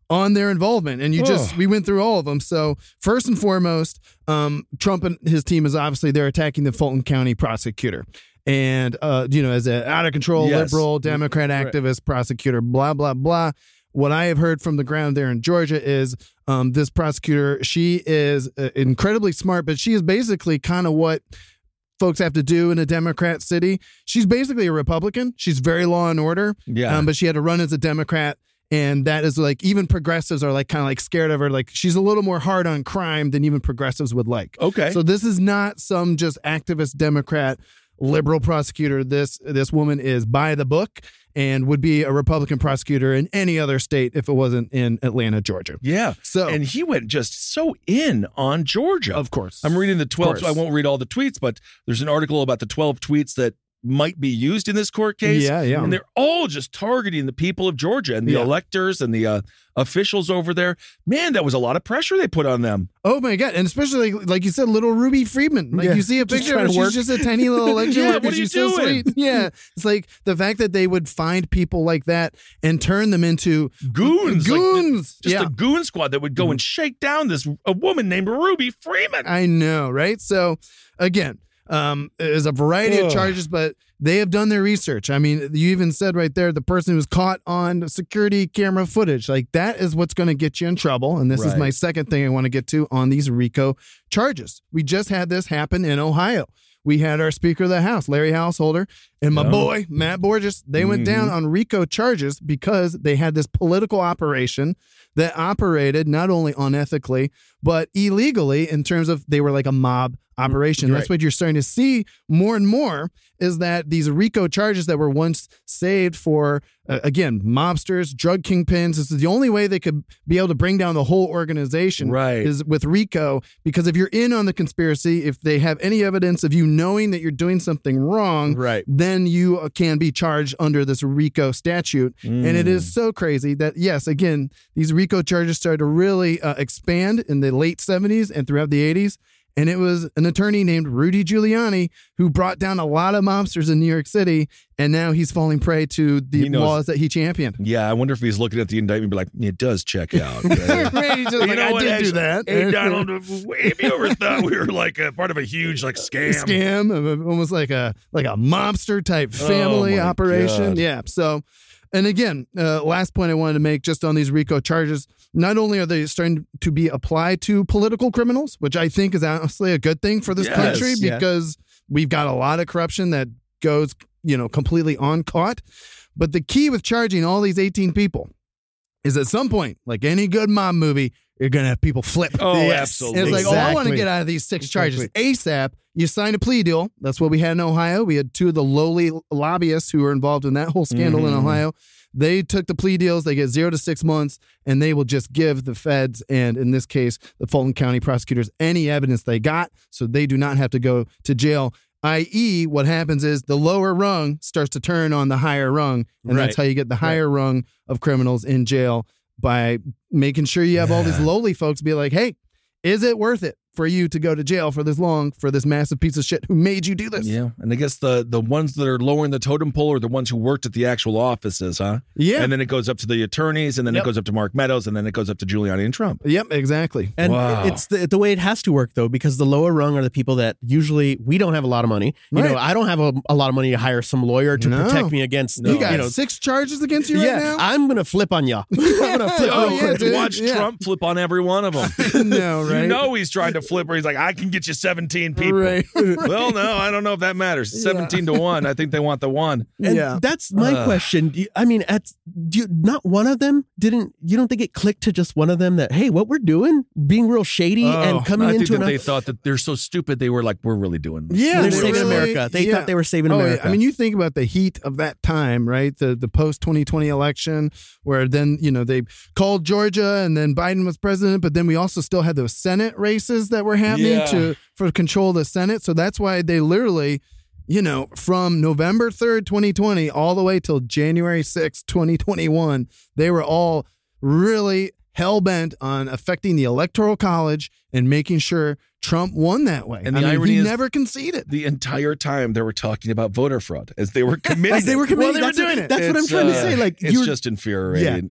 on their involvement. And you just Ugh. we went through all of them. So first and foremost, um, Trump and his team is obviously they're attacking the Fulton County prosecutor. And uh, you know, as an out of control Yes. liberal Democrat Right. activist prosecutor, blah blah blah. What I have heard from the ground there in Georgia is um, this prosecutor. She is uh, incredibly smart, but she is basically kind of what folks have to do in a Democrat city. She's basically a Republican. She's very law and order. Yeah. Um, but she had to run as a Democrat. And that is like even progressives are like kind of like scared of her. Like she's a little more hard on crime than even progressives would like. okay. So this is not some just activist Democrat liberal prosecutor. This this woman is by the book and would be a Republican prosecutor in any other state if it wasn't in Atlanta, Georgia. yeah. So and he went just so in on Georgia. of course, I'm reading the 12. I won't read all the tweets, but there's an article about the 12 tweets that might be used in this court case. Yeah, yeah. And they're all just targeting the people of Georgia and the Yeah. electors and the uh, officials over there. Man, that was a lot of pressure they put on them. Oh my god! And especially like, like you said, little Ruby Friedman. Like Yeah, you see a picture of trying her, she's just a tiny little (laughs) election Yeah, worker. what are you she's so doing? sweet. (laughs) Yeah, it's like the fact that they would find people like that and turn them into Goons. like the- Goons. just yeah, a goon squad that would go and shake down this a woman named Ruby Freeman. I know, right? So again, um, there's a variety of charges, but they have done their research. I mean, you even said right there the person who was caught on security camera footage. Like that is what's going to get you in trouble. And this is my second thing I want to get to on these RICO charges. We just had this happen in Ohio. We had our Speaker of the House, Larry Householder, and my boy, Matt Borges. They went down on RICO charges because they had this political operation that operated not only unethically, but illegally in terms of they were like a mob operation. That's what you're starting to see more and more is that these RICO charges that were once saved for, uh, again, mobsters, drug kingpins, this is the only way they could be able to bring down the whole organization Right. is with RICO. Because if you're in on the conspiracy, if they have any evidence of you knowing that you're doing something wrong, Right. then you uh, can be charged under this RICO statute. And it Mm. so crazy that, yes, again, these RICO charges started to really uh, expand in the late 70s and throughout the 80s. And it was an attorney named Rudy Giuliani who brought down a lot of mobsters in New York City. And now he's falling prey to the knows- laws that he championed. Yeah, I wonder if he's looking at the indictment and be like, it does check (laughs) out. Right, You like, know I what, did do that. Hey, Donald, if you ever thought we were like a part of a huge like scam, scam, almost like a like a mobster type Oh family my operation. God. Yeah. So And again, uh, last point I wanted to make just on these RICO charges. Not only are they starting to be applied to political criminals, which I think is honestly a good thing for this Yes, country yeah. because we've got a lot of corruption that goes, you know, completely uncaught. But the key with charging all these 18 people is at some point, like any good mob movie, you're going to have people flip. Oh, Yes. absolutely. And it's like, oh, I want to get out of these six charges ASAP. You sign a plea deal. That's what we had in Ohio. We had two of the lowly lobbyists who were involved in that whole scandal in Mhm. Ohio. They took the plea deals. They get zero to six months, and they will just give the feds and, in this case, the Fulton County prosecutors any evidence they got, so they do not have to go to jail. I.e., what happens is the lower rung starts to turn on the higher rung, and that's how you get the higher rung of criminals in jail by making sure you have all these lowly folks be like, "Hey, is it worth it for you to go to jail for this long for this massive piece of shit who made you do this?" Yeah, and I guess the the ones that are lowering the totem pole are the ones who worked at the actual offices, huh? Yeah. and then it goes up to the attorneys, and then Yep. it goes up to Mark Meadows, and then it goes up to Giuliani and Trump. Yep, exactly. And Wow. it's the, the way it has to work though, because the lower rung are the people that usually we don't have a lot of money. You know, I don't have a, a lot of money to hire some lawyer to No. protect me against. You got you know, six charges against you yeah, right now. I'm gonna flip on you. (laughs) I'm gonna flip. Oh, real yeah, quick. Watch yeah. Trump flip on every one of them. (laughs) no, right? You know he's trying to flip, where he's like, "I can get you 17 people." Right. (laughs) Well, no, I don't know if that matters. 17 to one. I think they want the one. And yeah. that's my Ugh. question. Do you- I mean, at do you, not one of them didn't. You don't think it clicked to just one of them that hey, what we're doing, being real shady Oh, and coming into? I think into that an. they thought that they're so stupid. They were like, "We're really doing this." Yeah, they're they saving really- America. They yeah. thought they were saving Oh, yeah. America. I mean, you think about the heat of that time, right? The the post 2020 election, where then you know they called Georgia, and then Biden was president, but then we also still had those Senate races that were happening Yeah. to for control of the Senate. So that's why they literally. You know, from November 3rd, 2020, all the way till January 6th, 2021, they were all really hell bent on affecting the Electoral College and making sure Trump won that way. And I the mean, irony he is- never conceded. The entire time they were talking about voter fraud as they were committing. (laughs) As they were it. committing, Well, they were doing it. That's what I'm It's, trying to uh, say. Like it's you're just infuriating.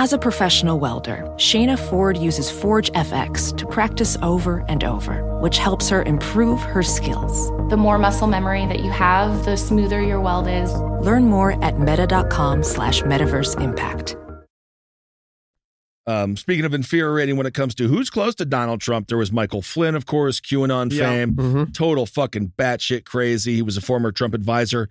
As a professional welder, Shayna Ford uses Forge FX to practice over and over, which helps her improve her skills. The more muscle memory that you have, the smoother your weld is. Learn more at meta.com slash metaverse impact. Um, speaking of infuriating when it comes to who's close to Donald Trump, there was Michael Flynn, of course, QAnon Yeah. fame, Mhm. total fucking batshit crazy. He was a former Trump advisor.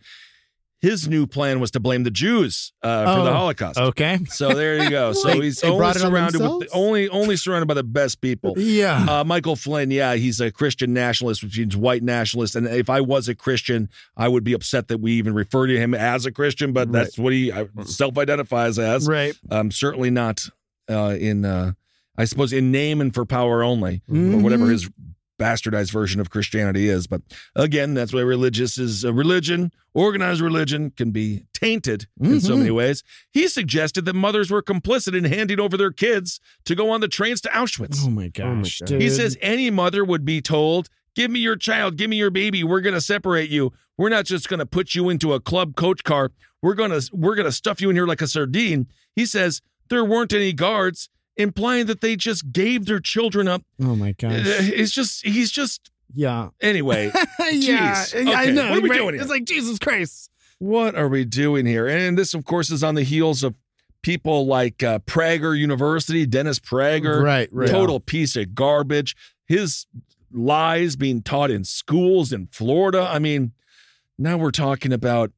His new plan was to blame the Jews uh, for the Oh, Holocaust. Okay. So there you go. So (laughs) he's they only brought it on surrounded with the, only only surrounded by the best people. Yeah. Uh, Michael Flynn, yeah, he's a Christian nationalist, which means white nationalist. And if I was a Christian, I would be upset that we even refer to him as a Christian, but that's what he self-identifies as. Right. Um, certainly not uh, in, uh, I suppose, in name and for power only, or Mhm. whatever his bastardized version of Christianity is. But again, that's why religious is a religion. Organized religion can be tainted in so Mhm. many ways. He suggested that mothers were complicit in handing over their kids to go on the trains to Auschwitz. Oh my gosh. God. dude. He says any mother would be told, Give me your child, give me your baby. We're gonna separate you. We're not just gonna put you into a club coach car. We're gonna we're gonna stuff you in here like a sardine. He says there weren't any guards, implying that they just gave their children up. Oh my Uh, gosh. It's just he's just Yeah. anyway. (laughs) yeah. Jeez. I know. what are we right? doing here? It's like Jesus Christ. What are we doing here? And this, of course, is on the heels of people like uh, Prager University, Dennis Prager, Right, right. total piece of garbage. His lies being taught in schools in Florida. I mean, now we're talking about,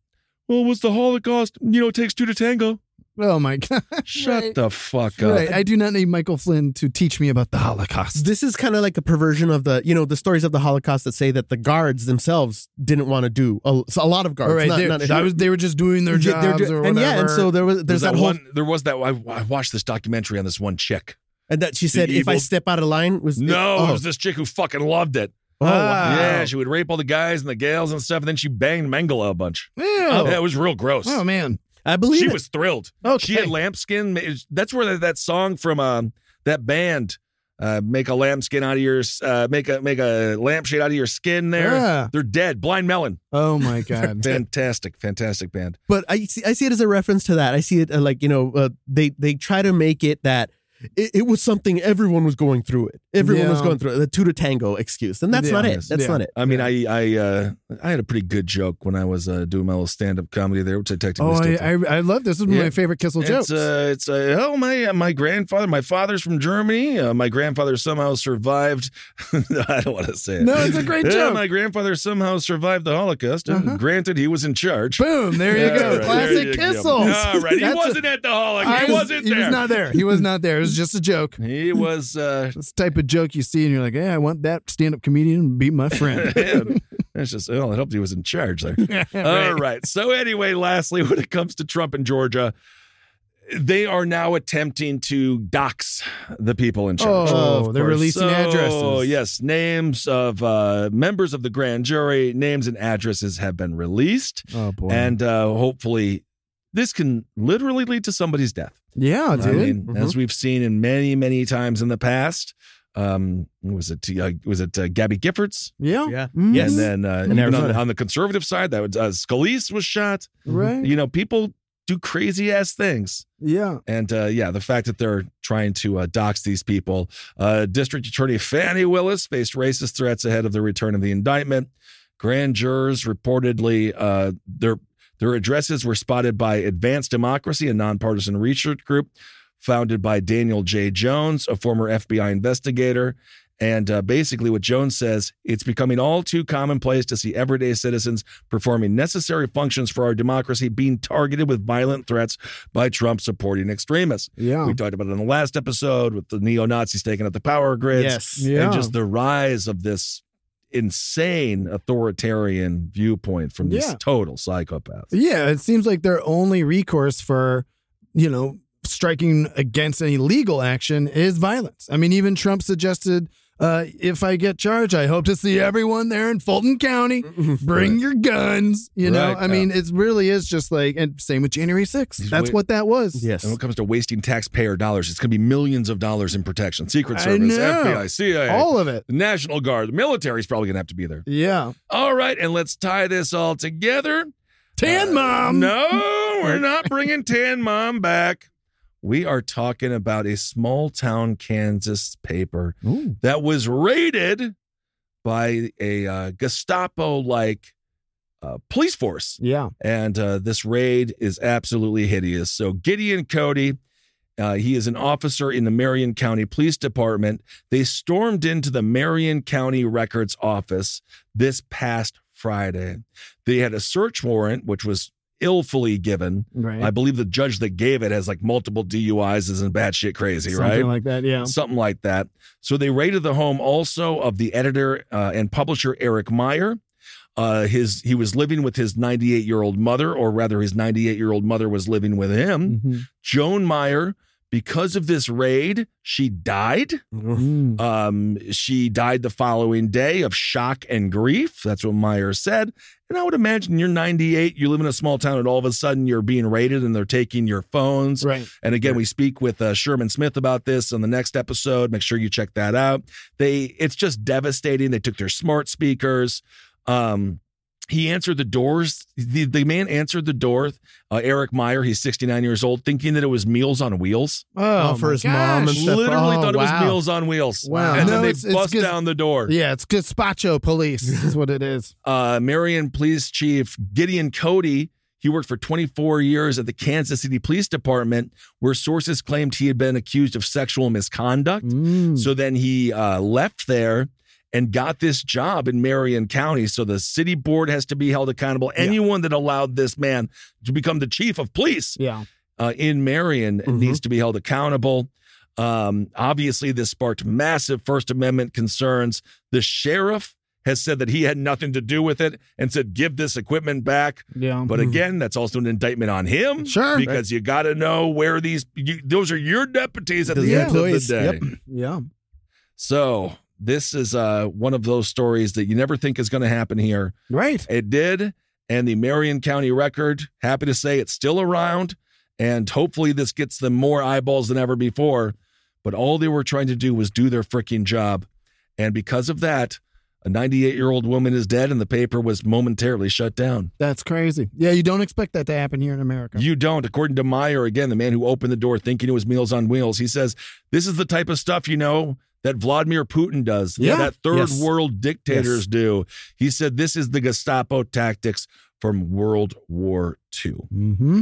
well, was the Holocaust? You know, it takes two to tango. Oh my (laughs) god. Shut Right. the fuck up. Right. I do not need Michael Flynn to teach me about the Holocaust. This is kind of like a perversion of the, you know, the stories of the Holocaust that say that the guards themselves didn't want to do a, so a lot of guards. All right. not- they, not- that was, they were just doing their Yeah, they're jobs ju- or and yeah, and so there was there's There's that, that whole one. There was that. I, I watched this documentary on this one chick. and that she said The if I step out of line was No, oh. it was this chick who fucking loved it. Oh, wow. Yeah, she would rape all the guys and the gals and stuff, and then she banged Mengele a bunch. Ew. Oh, yeah, it was real gross. Oh man. I believe she it. was thrilled. Okay. She had lambskin. That's where that, that song from um, that band, uh, "Make a Lambskin Out of Your," uh, make a make a lampshade out of your skin. There, they're dead. Blind Melon. Oh my (laughs) god. fantastic, fantastic band. But I see, I see it as a reference to that. I see it uh, like you know uh, they they try to make it that it, it was something everyone was going through it. Everyone was going through it. The two to tango excuse, and that's Yeah. not it. That's Yeah. not it. I mean, I I uh, I had a pretty good joke when I was uh, doing my little stand up comedy there, which I technically Oh, still I. I, I love this. This is Yeah. my favorite Kissel jokes. It's uh, it's uh, oh my uh, my grandfather, my father's from Germany. Uh, my grandfather somehow survived. (laughs) I don't want to say it. No, it's a great Yeah, joke. my grandfather somehow survived the Holocaust. and Uh-huh. Granted, he was in charge. Boom! There you go. right, Classic there you. Kissel. All right, he That's wasn't at the Holocaust. I He was- wasn't He was not there. He was not there. It was just a joke. He was. Uh, (laughs) This type of joke you see, and you're like, "Hey, I want that stand-up comedian to be my friend." (laughs) It's just well, I helped he was in charge there. (laughs) All Right. right. So anyway, lastly, when it comes to Trump and Georgia, they are now attempting to dox the people in charge. Oh, Of they're course. releasing So, addresses. Oh, yes, names of uh, members of the grand jury, names and addresses have been released, oh boy. and uh, hopefully, this can literally lead to somebody's death. yeah, dude. I mean, Mhm. as we've seen in many, many times in the past. Um, was it uh, was it uh, Gabby Giffords? yeah. Yeah. Mm. Yes. And then uh, In even on, on the conservative side, that was uh, Scalise was shot. Right. You know, people do crazy ass things, Yeah. and uh, yeah, the fact that they're trying to uh, dox these people. Uh, District Attorney Fani Willis faced racist threats ahead of the return of the indictment. Grand jurors reportedly uh, their their addresses were spotted by Advanced Democracy, a nonpartisan research group founded by Daniel J. Jones, a former FBI investigator. And uh, basically, what Jones says, it's becoming all too commonplace to see everyday citizens performing necessary functions for our democracy being targeted with violent threats by Trump supporting extremists. Yeah. We talked about it in the last episode with the neo Nazis taking out the power grids Yes. Yeah. and just the rise of this insane authoritarian viewpoint from these Yeah. total psychopaths. Yeah, it seems like their only recourse for, you know, striking against any legal action is violence. I mean, even Trump suggested, uh, if I get charged, I hope to see everyone there in Fulton County. Bring your guns. You know, Right. I mean, it really is just like, and same with January 6th. He's That's wa- what that was. Yes. And when it comes to wasting taxpayer dollars, it's going to be millions of dollars in protection. Secret Service. FBI, CIA, All of it. National Guard, the military's probably going to have to be there. Yeah. All right, and let's tie this all together. Tan Uh, Mom. No, we're (laughs) not bringing Tan Mom back. We are talking about a small town Kansas paper Ooh. that was raided by a uh, Gestapo like uh, police force. Yeah. And uh, this raid is absolutely hideous. So, Gideon Cody, uh, he is an officer in the Marion County Police Department. They stormed into the Marion County Records office this past Friday. They had a search warrant, which was illfully given. Right. I believe the judge that gave it has like multiple DUIs, isn't batshit crazy, Something right? Something like that. Yeah. Something like that. So they raided the home also of the editor uh, and publisher Eric Meyer. Uh, his he was living with his 98 year old mother, or rather, his 98 year old mother was living with him. Mhm. Joan Meyer, because of this raid, she died. Mm. Um, she died the following day of shock and grief. That's what Meyer said. And I would imagine you're 98, you live in a small town, and all of a sudden you're being raided and they're taking your phones. Right. And again, we speak with uh, Sherman Smith about this on the next episode. Make sure you check that out. They, it's just devastating. They took their smart speakers. Um, he answered the doors. The, the man answered the door. Uh, Eric Meyer, he's 69 years old, thinking that it was Meals on Wheels. Oh, Oh, for my his mom and stuff. Literally Oh, thought it was. Meals on Wheels. Wow. And No, then they it's- it's bust just- down the door. Yeah, it's gazpacho police. (laughs) is what it is. uh, Marion Police Chief Gideon Cody. He worked for 24 years at the Kansas City Police Department, where sources claimed he had been accused of sexual misconduct. Mm. So then he uh, left there and got this job in Marion County. So the city board has to be held accountable. Anyone that allowed this man to become the chief of police Yeah. uh, in Marion needs to be held accountable. Um, obviously, this sparked massive First Amendment concerns. The sheriff has said that he had nothing to do with it and said, give this equipment back. Yeah. But again, that's also an indictment on him. Sure. Because you got to know where these, you, those are your deputies at the end employees, of the day. yep. Yeah. So this is uh, one of those stories that you never think is going to happen here. Right. It did. And the Marion County Record, happy to say it's still around. And hopefully this gets them more eyeballs than ever before. But all they were trying to do was do their freaking job. And because of that, a 98 year old woman is dead and the paper was momentarily shut down. That's crazy. Yeah, you don't expect that to happen here in America. You don't. According to Meyer, again, the man who opened the door thinking it was Meals on Wheels, he says, This is the type of stuff, you know, that Vladimir Putin does, Yeah. that third Yes. world dictators Yes. do. He said, This is the Gestapo tactics from World War II. Mm-hmm.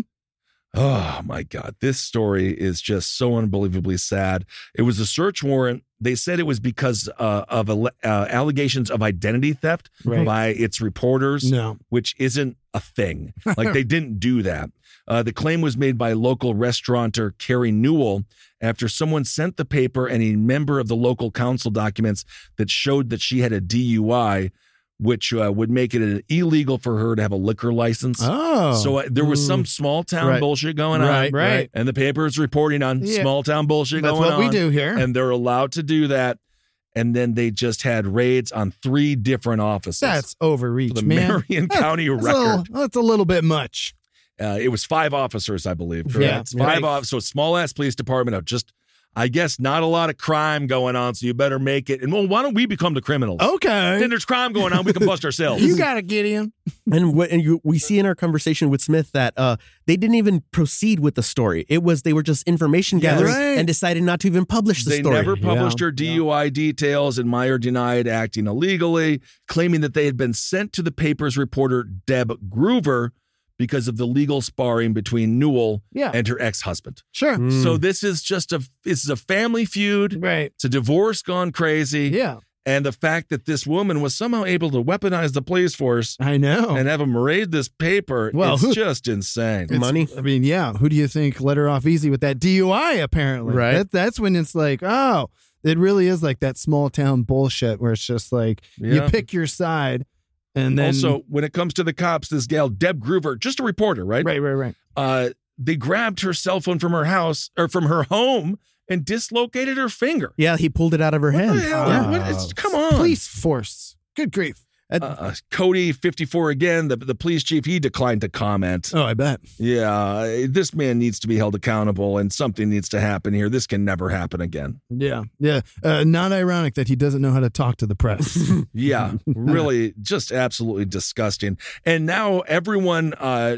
Oh my God. This story is just so unbelievably sad. It was a search warrant. They said it was because uh, of uh, allegations of identity theft Right. by its reporters, No. which isn't a thing. (laughs) Like they didn't do that. Uh, the claim was made by local restaurateur Kari Newell after someone sent the paper and a member of the local council documents that showed that she had a DUI, which uh, would make it illegal for her to have a liquor license. Oh. So uh, there was some Mm. small town Right. bullshit going Right, on, right. And the paper is reporting on Yeah. small town bullshit That's going what we do here. and they're allowed to do that. And then they just had raids on three different offices. That's overreach, the man. Marion County that's a record. little- That's a little bit much. Uh, it was five officers, I believe. Yeah, Correct. right. Five officers. So small ass police department of just, I guess, not a lot of crime going on. So you better make it. And well, why don't we become the criminals? Okay. Then there's crime going on. We can bust ourselves. (laughs) You got to get in. (laughs) And, what, and you, we see in our conversation with Smith that uh, they didn't even proceed with the story. It was they were just information Yes. gathering Right. and decided not to even publish the they story. never published Yeah. her DUI details, and Meyer denied acting illegally, claiming that they had been sent to the paper's reporter Deb Gruver because of the legal sparring between Newell Yeah. and her ex-husband. Sure. Mm. So this is just a this is a family feud. Right. It's a divorce gone crazy. Yeah. And the fact that this woman was somehow able to weaponize the police force I know. and have them raid this paper, Well, it's who- just insane. It's- Money. I mean, yeah. Who do you think let her off easy with that DUI? Apparently, Right. That, that's when it's like, oh, it really is like that small town bullshit where it's just like you pick your side, and then also, when it comes to the cops, this gal Deb Gruver, just a reporter, right? right, right, right. uh, they grabbed her cell phone from her house or from her home and dislocated her finger. Yeah, he pulled it out of her What hand. the hell? Yeah. What is- come on. Police force. Good grief. Uh, Cody, 54 again, the, the police chief, he declined to comment. Oh, I bet. Yeah, this man needs to be held accountable and something needs to happen here. This can never happen again. Yeah, yeah. Uh, not ironic that he doesn't know how to talk to the press. (laughs) (laughs) Yeah, really just absolutely disgusting. And now everyone uh,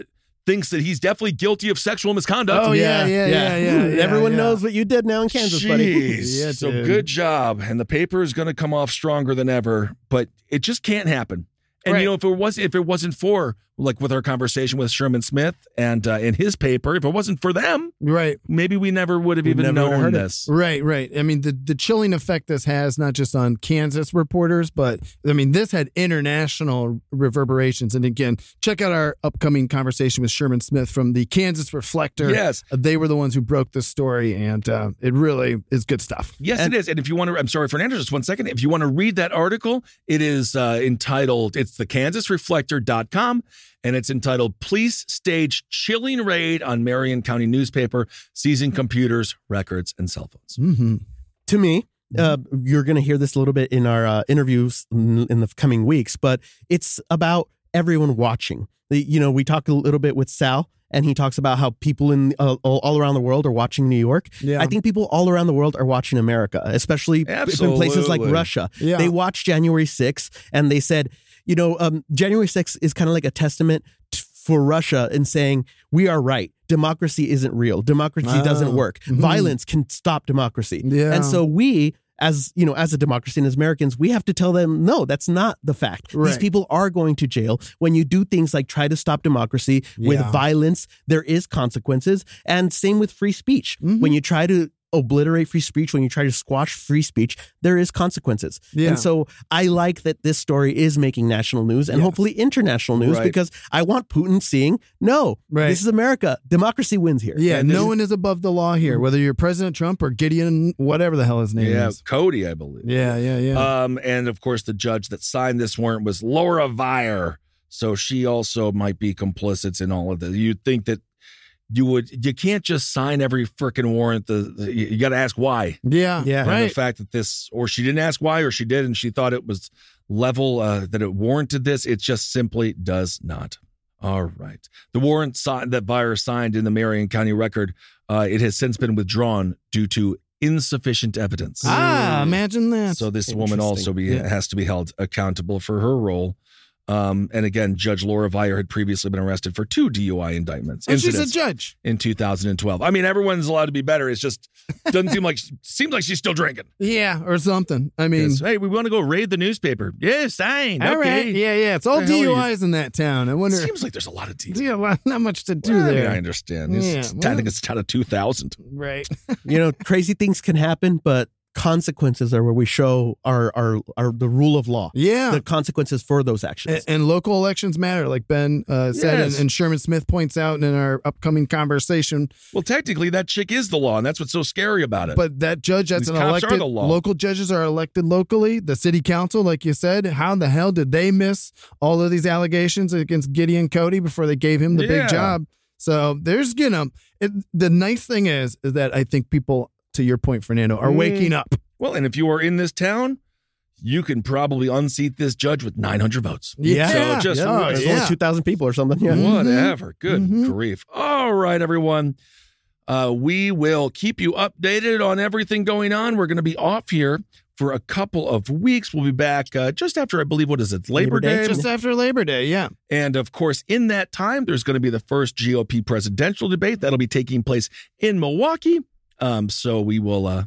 thinks that he's definitely guilty of sexual misconduct. Oh, yeah, yeah, yeah, yeah, yeah, Everyone yeah. knows what you did now in Kansas, buddy. Jeez. (laughs) Yeah, so dude. good job. And the paper is going to come off stronger than ever, but it just can't happen. And Right. you know, if it was if it wasn't for like with our conversation with Sherman Smith and uh, in his paper, if it wasn't for them, right. maybe we never would have even known heard it. this. Right, right. I mean, the, the chilling effect this has, not just on Kansas reporters, but I mean, this had international reverberations. And again, check out our upcoming conversation with Sherman Smith from the Kansas Reflector. Yes. They were the ones who broke the story, and uh, it really is good stuff. Yes, it is. And if you want to, I'm sorry, Fernando, just one second. If you want to read that article, it is uh, entitled, it's the Kansas kansasreflector.com, and it's entitled Police Stage Chilling Raid on Marion County Newspaper, Seizing Computers, Records, and Cell Phones. Mm-hmm. to me, uh, you're going to hear this a little bit in our uh, interviews in, the coming weeks, but it's about everyone watching. You know, we talk a little bit with Sal, and he talks about how people in uh, all, around the world are watching New York. Yeah. I think people all around the world are watching America, especially in places like Russia. Yeah. They watched January 6th, and they said, you know, um, January 6th is kind of like a testament t- for Russia in saying we are right. Democracy isn't real. Democracy Ah. doesn't work. Mhm. Violence can stop democracy. Yeah. And so we as you know as a democracy and as Americans we have to tell them no that's not the fact. These people are going to jail when you do things like try to stop democracy with violence there is consequences and same with free speech. Mhm. When you try to obliterate free speech when you try to squash free speech there is consequences. Yeah. And so I like that this story is making national news and Yes. hopefully international news Right. because I want Putin seeing no Right. this is America democracy wins here. Yeah, And no one is above the law here, whether you're President Trump or Gideon, whatever the hell his name Yeah, is. Cody, I believe. Yeah, yeah, yeah. Um, and of course, the judge that signed this warrant was Laura Viar. So she also might be complicit in all of this. You'd think that you would you can't just sign every freaking warrant. The, the- you got to ask why. Yeah, Yeah. And the fact that this, or she didn't ask why, or she did, and she thought it was level uh, that it warranted this. It just simply does not. All right. The warrant si- that Viar signed in the Marion County record, uh, it has since been withdrawn due to insufficient evidence. Ah, imagine that. So this woman also be, Yeah. has to be held accountable for her role. Um, and again, Judge Laura Viar had previously been arrested for two DUI indictments. and she's a judge. in 2012. I mean, everyone's allowed to be better. It's just doesn't seem like (laughs) seems like she's still drinking. Yeah, or something. I mean, hey, we want to go raid the newspaper. Yes, fine. all okay. right. Yeah, yeah. It's all The hell are you- DUIs in that town. I wonder. It seems like there's a lot of DUI. yeah, well, not much to do Well, I, mean, there. I understand. It's- Yeah, it's- I think it's out of 2000. Right. (laughs) you know, crazy things can happen, but consequences are where we show our our, our the rule of law. Yeah. The consequences for those actions. And, and local elections matter, like Ben uh, said, Yes. and, and Sherman Smith points out in our upcoming conversation. Well, technically, that chick is the law, and that's what's so scary about it. But that judge, that's These an cops elected. the law. Local judges are elected locally. The city council, like you said, how in the hell did they miss all of these allegations against Gideon Cody before they gave him the Yeah. big job? So there's, you know, it, the nice thing is, is that I think people, to your point, Fernando, are Mm. waking up. well, and if you are in this town, you can probably unseat this judge with 900 votes. Yeah. So just Yeah. There's yeah. only two thousand people or something. Yeah. Whatever. Good Mhm. grief. All right, everyone. Uh, we will keep you updated on everything going on. We're going to be off here for a couple of weeks. We'll be back uh, just after, I believe, what is it, Labor, Labor Day. Day? Just after Labor Day, yeah. And of course, in that time, there's going to be the first GOP presidential debate that'll be taking place in Milwaukee. Um, so we will uh,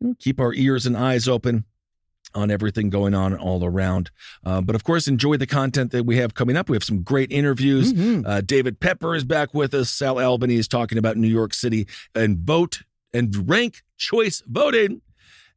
you know, keep our ears and eyes open on everything going on all around. Uh, but of course, enjoy the content that we have coming up. We have some great interviews. Mhm. Uh, David Pepper is back with us. Sal Albanese is talking about New York City and vote and rank choice voting.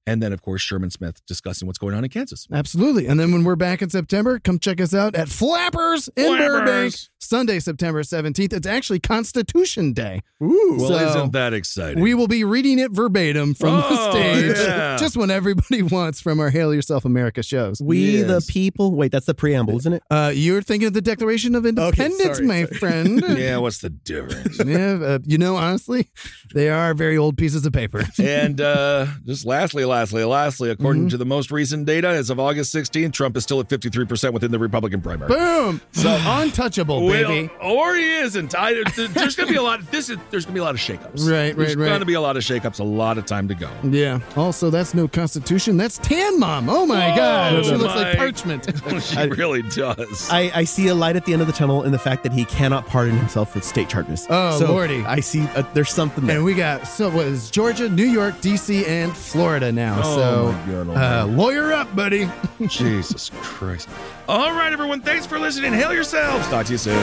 And then, of course, Sherman Smith discussing what's going on in Kansas. Absolutely. And then when we're back in September, come check us out at Flappers in Flappers. Burbank, Sunday, September 17th. It's actually Constitution Day. Ooh. Well, So- isn't that exciting? We will be reading it verbatim from the Oh, stage, yeah. (laughs) just when everybody (laughs) wants from our Hail Yourself America shows. We the people. Wait, that's the preamble, isn't it? Uh, you're thinking of the Declaration of Independence, sorry, my sorry. friend. (laughs) yeah, what's the difference? Yeah, uh, you know, honestly, they are very old pieces of paper. and uh, just lastly, lastly, lastly, according Mhm. to the most recent data, as of August 16th, Trump is still at 53% within the Republican primary. Boom! So- untouchable, Well, baby. or he isn't. I, there's going to be a lot. This is there's going to be a lot of shakeups. (laughs) Right, There's right, right. going to be a lot of shakeups. A lot of time to go. Yeah. Also, that's no Constitution. That's Tan Mom. Oh my Oh, God, she looks like parchment. (laughs) she really does. I, I see a light at the end of the tunnel in the fact that he cannot pardon himself with state charges. Oh, So lordy. I see uh, there's something there. And we got so what is Georgia, New York, DC, and Florida now. Oh, so my God, oh, uh, lawyer up, buddy. (laughs) Jesus Christ. All right, everyone. Thanks for listening. Hail yourselves. Talk to you soon.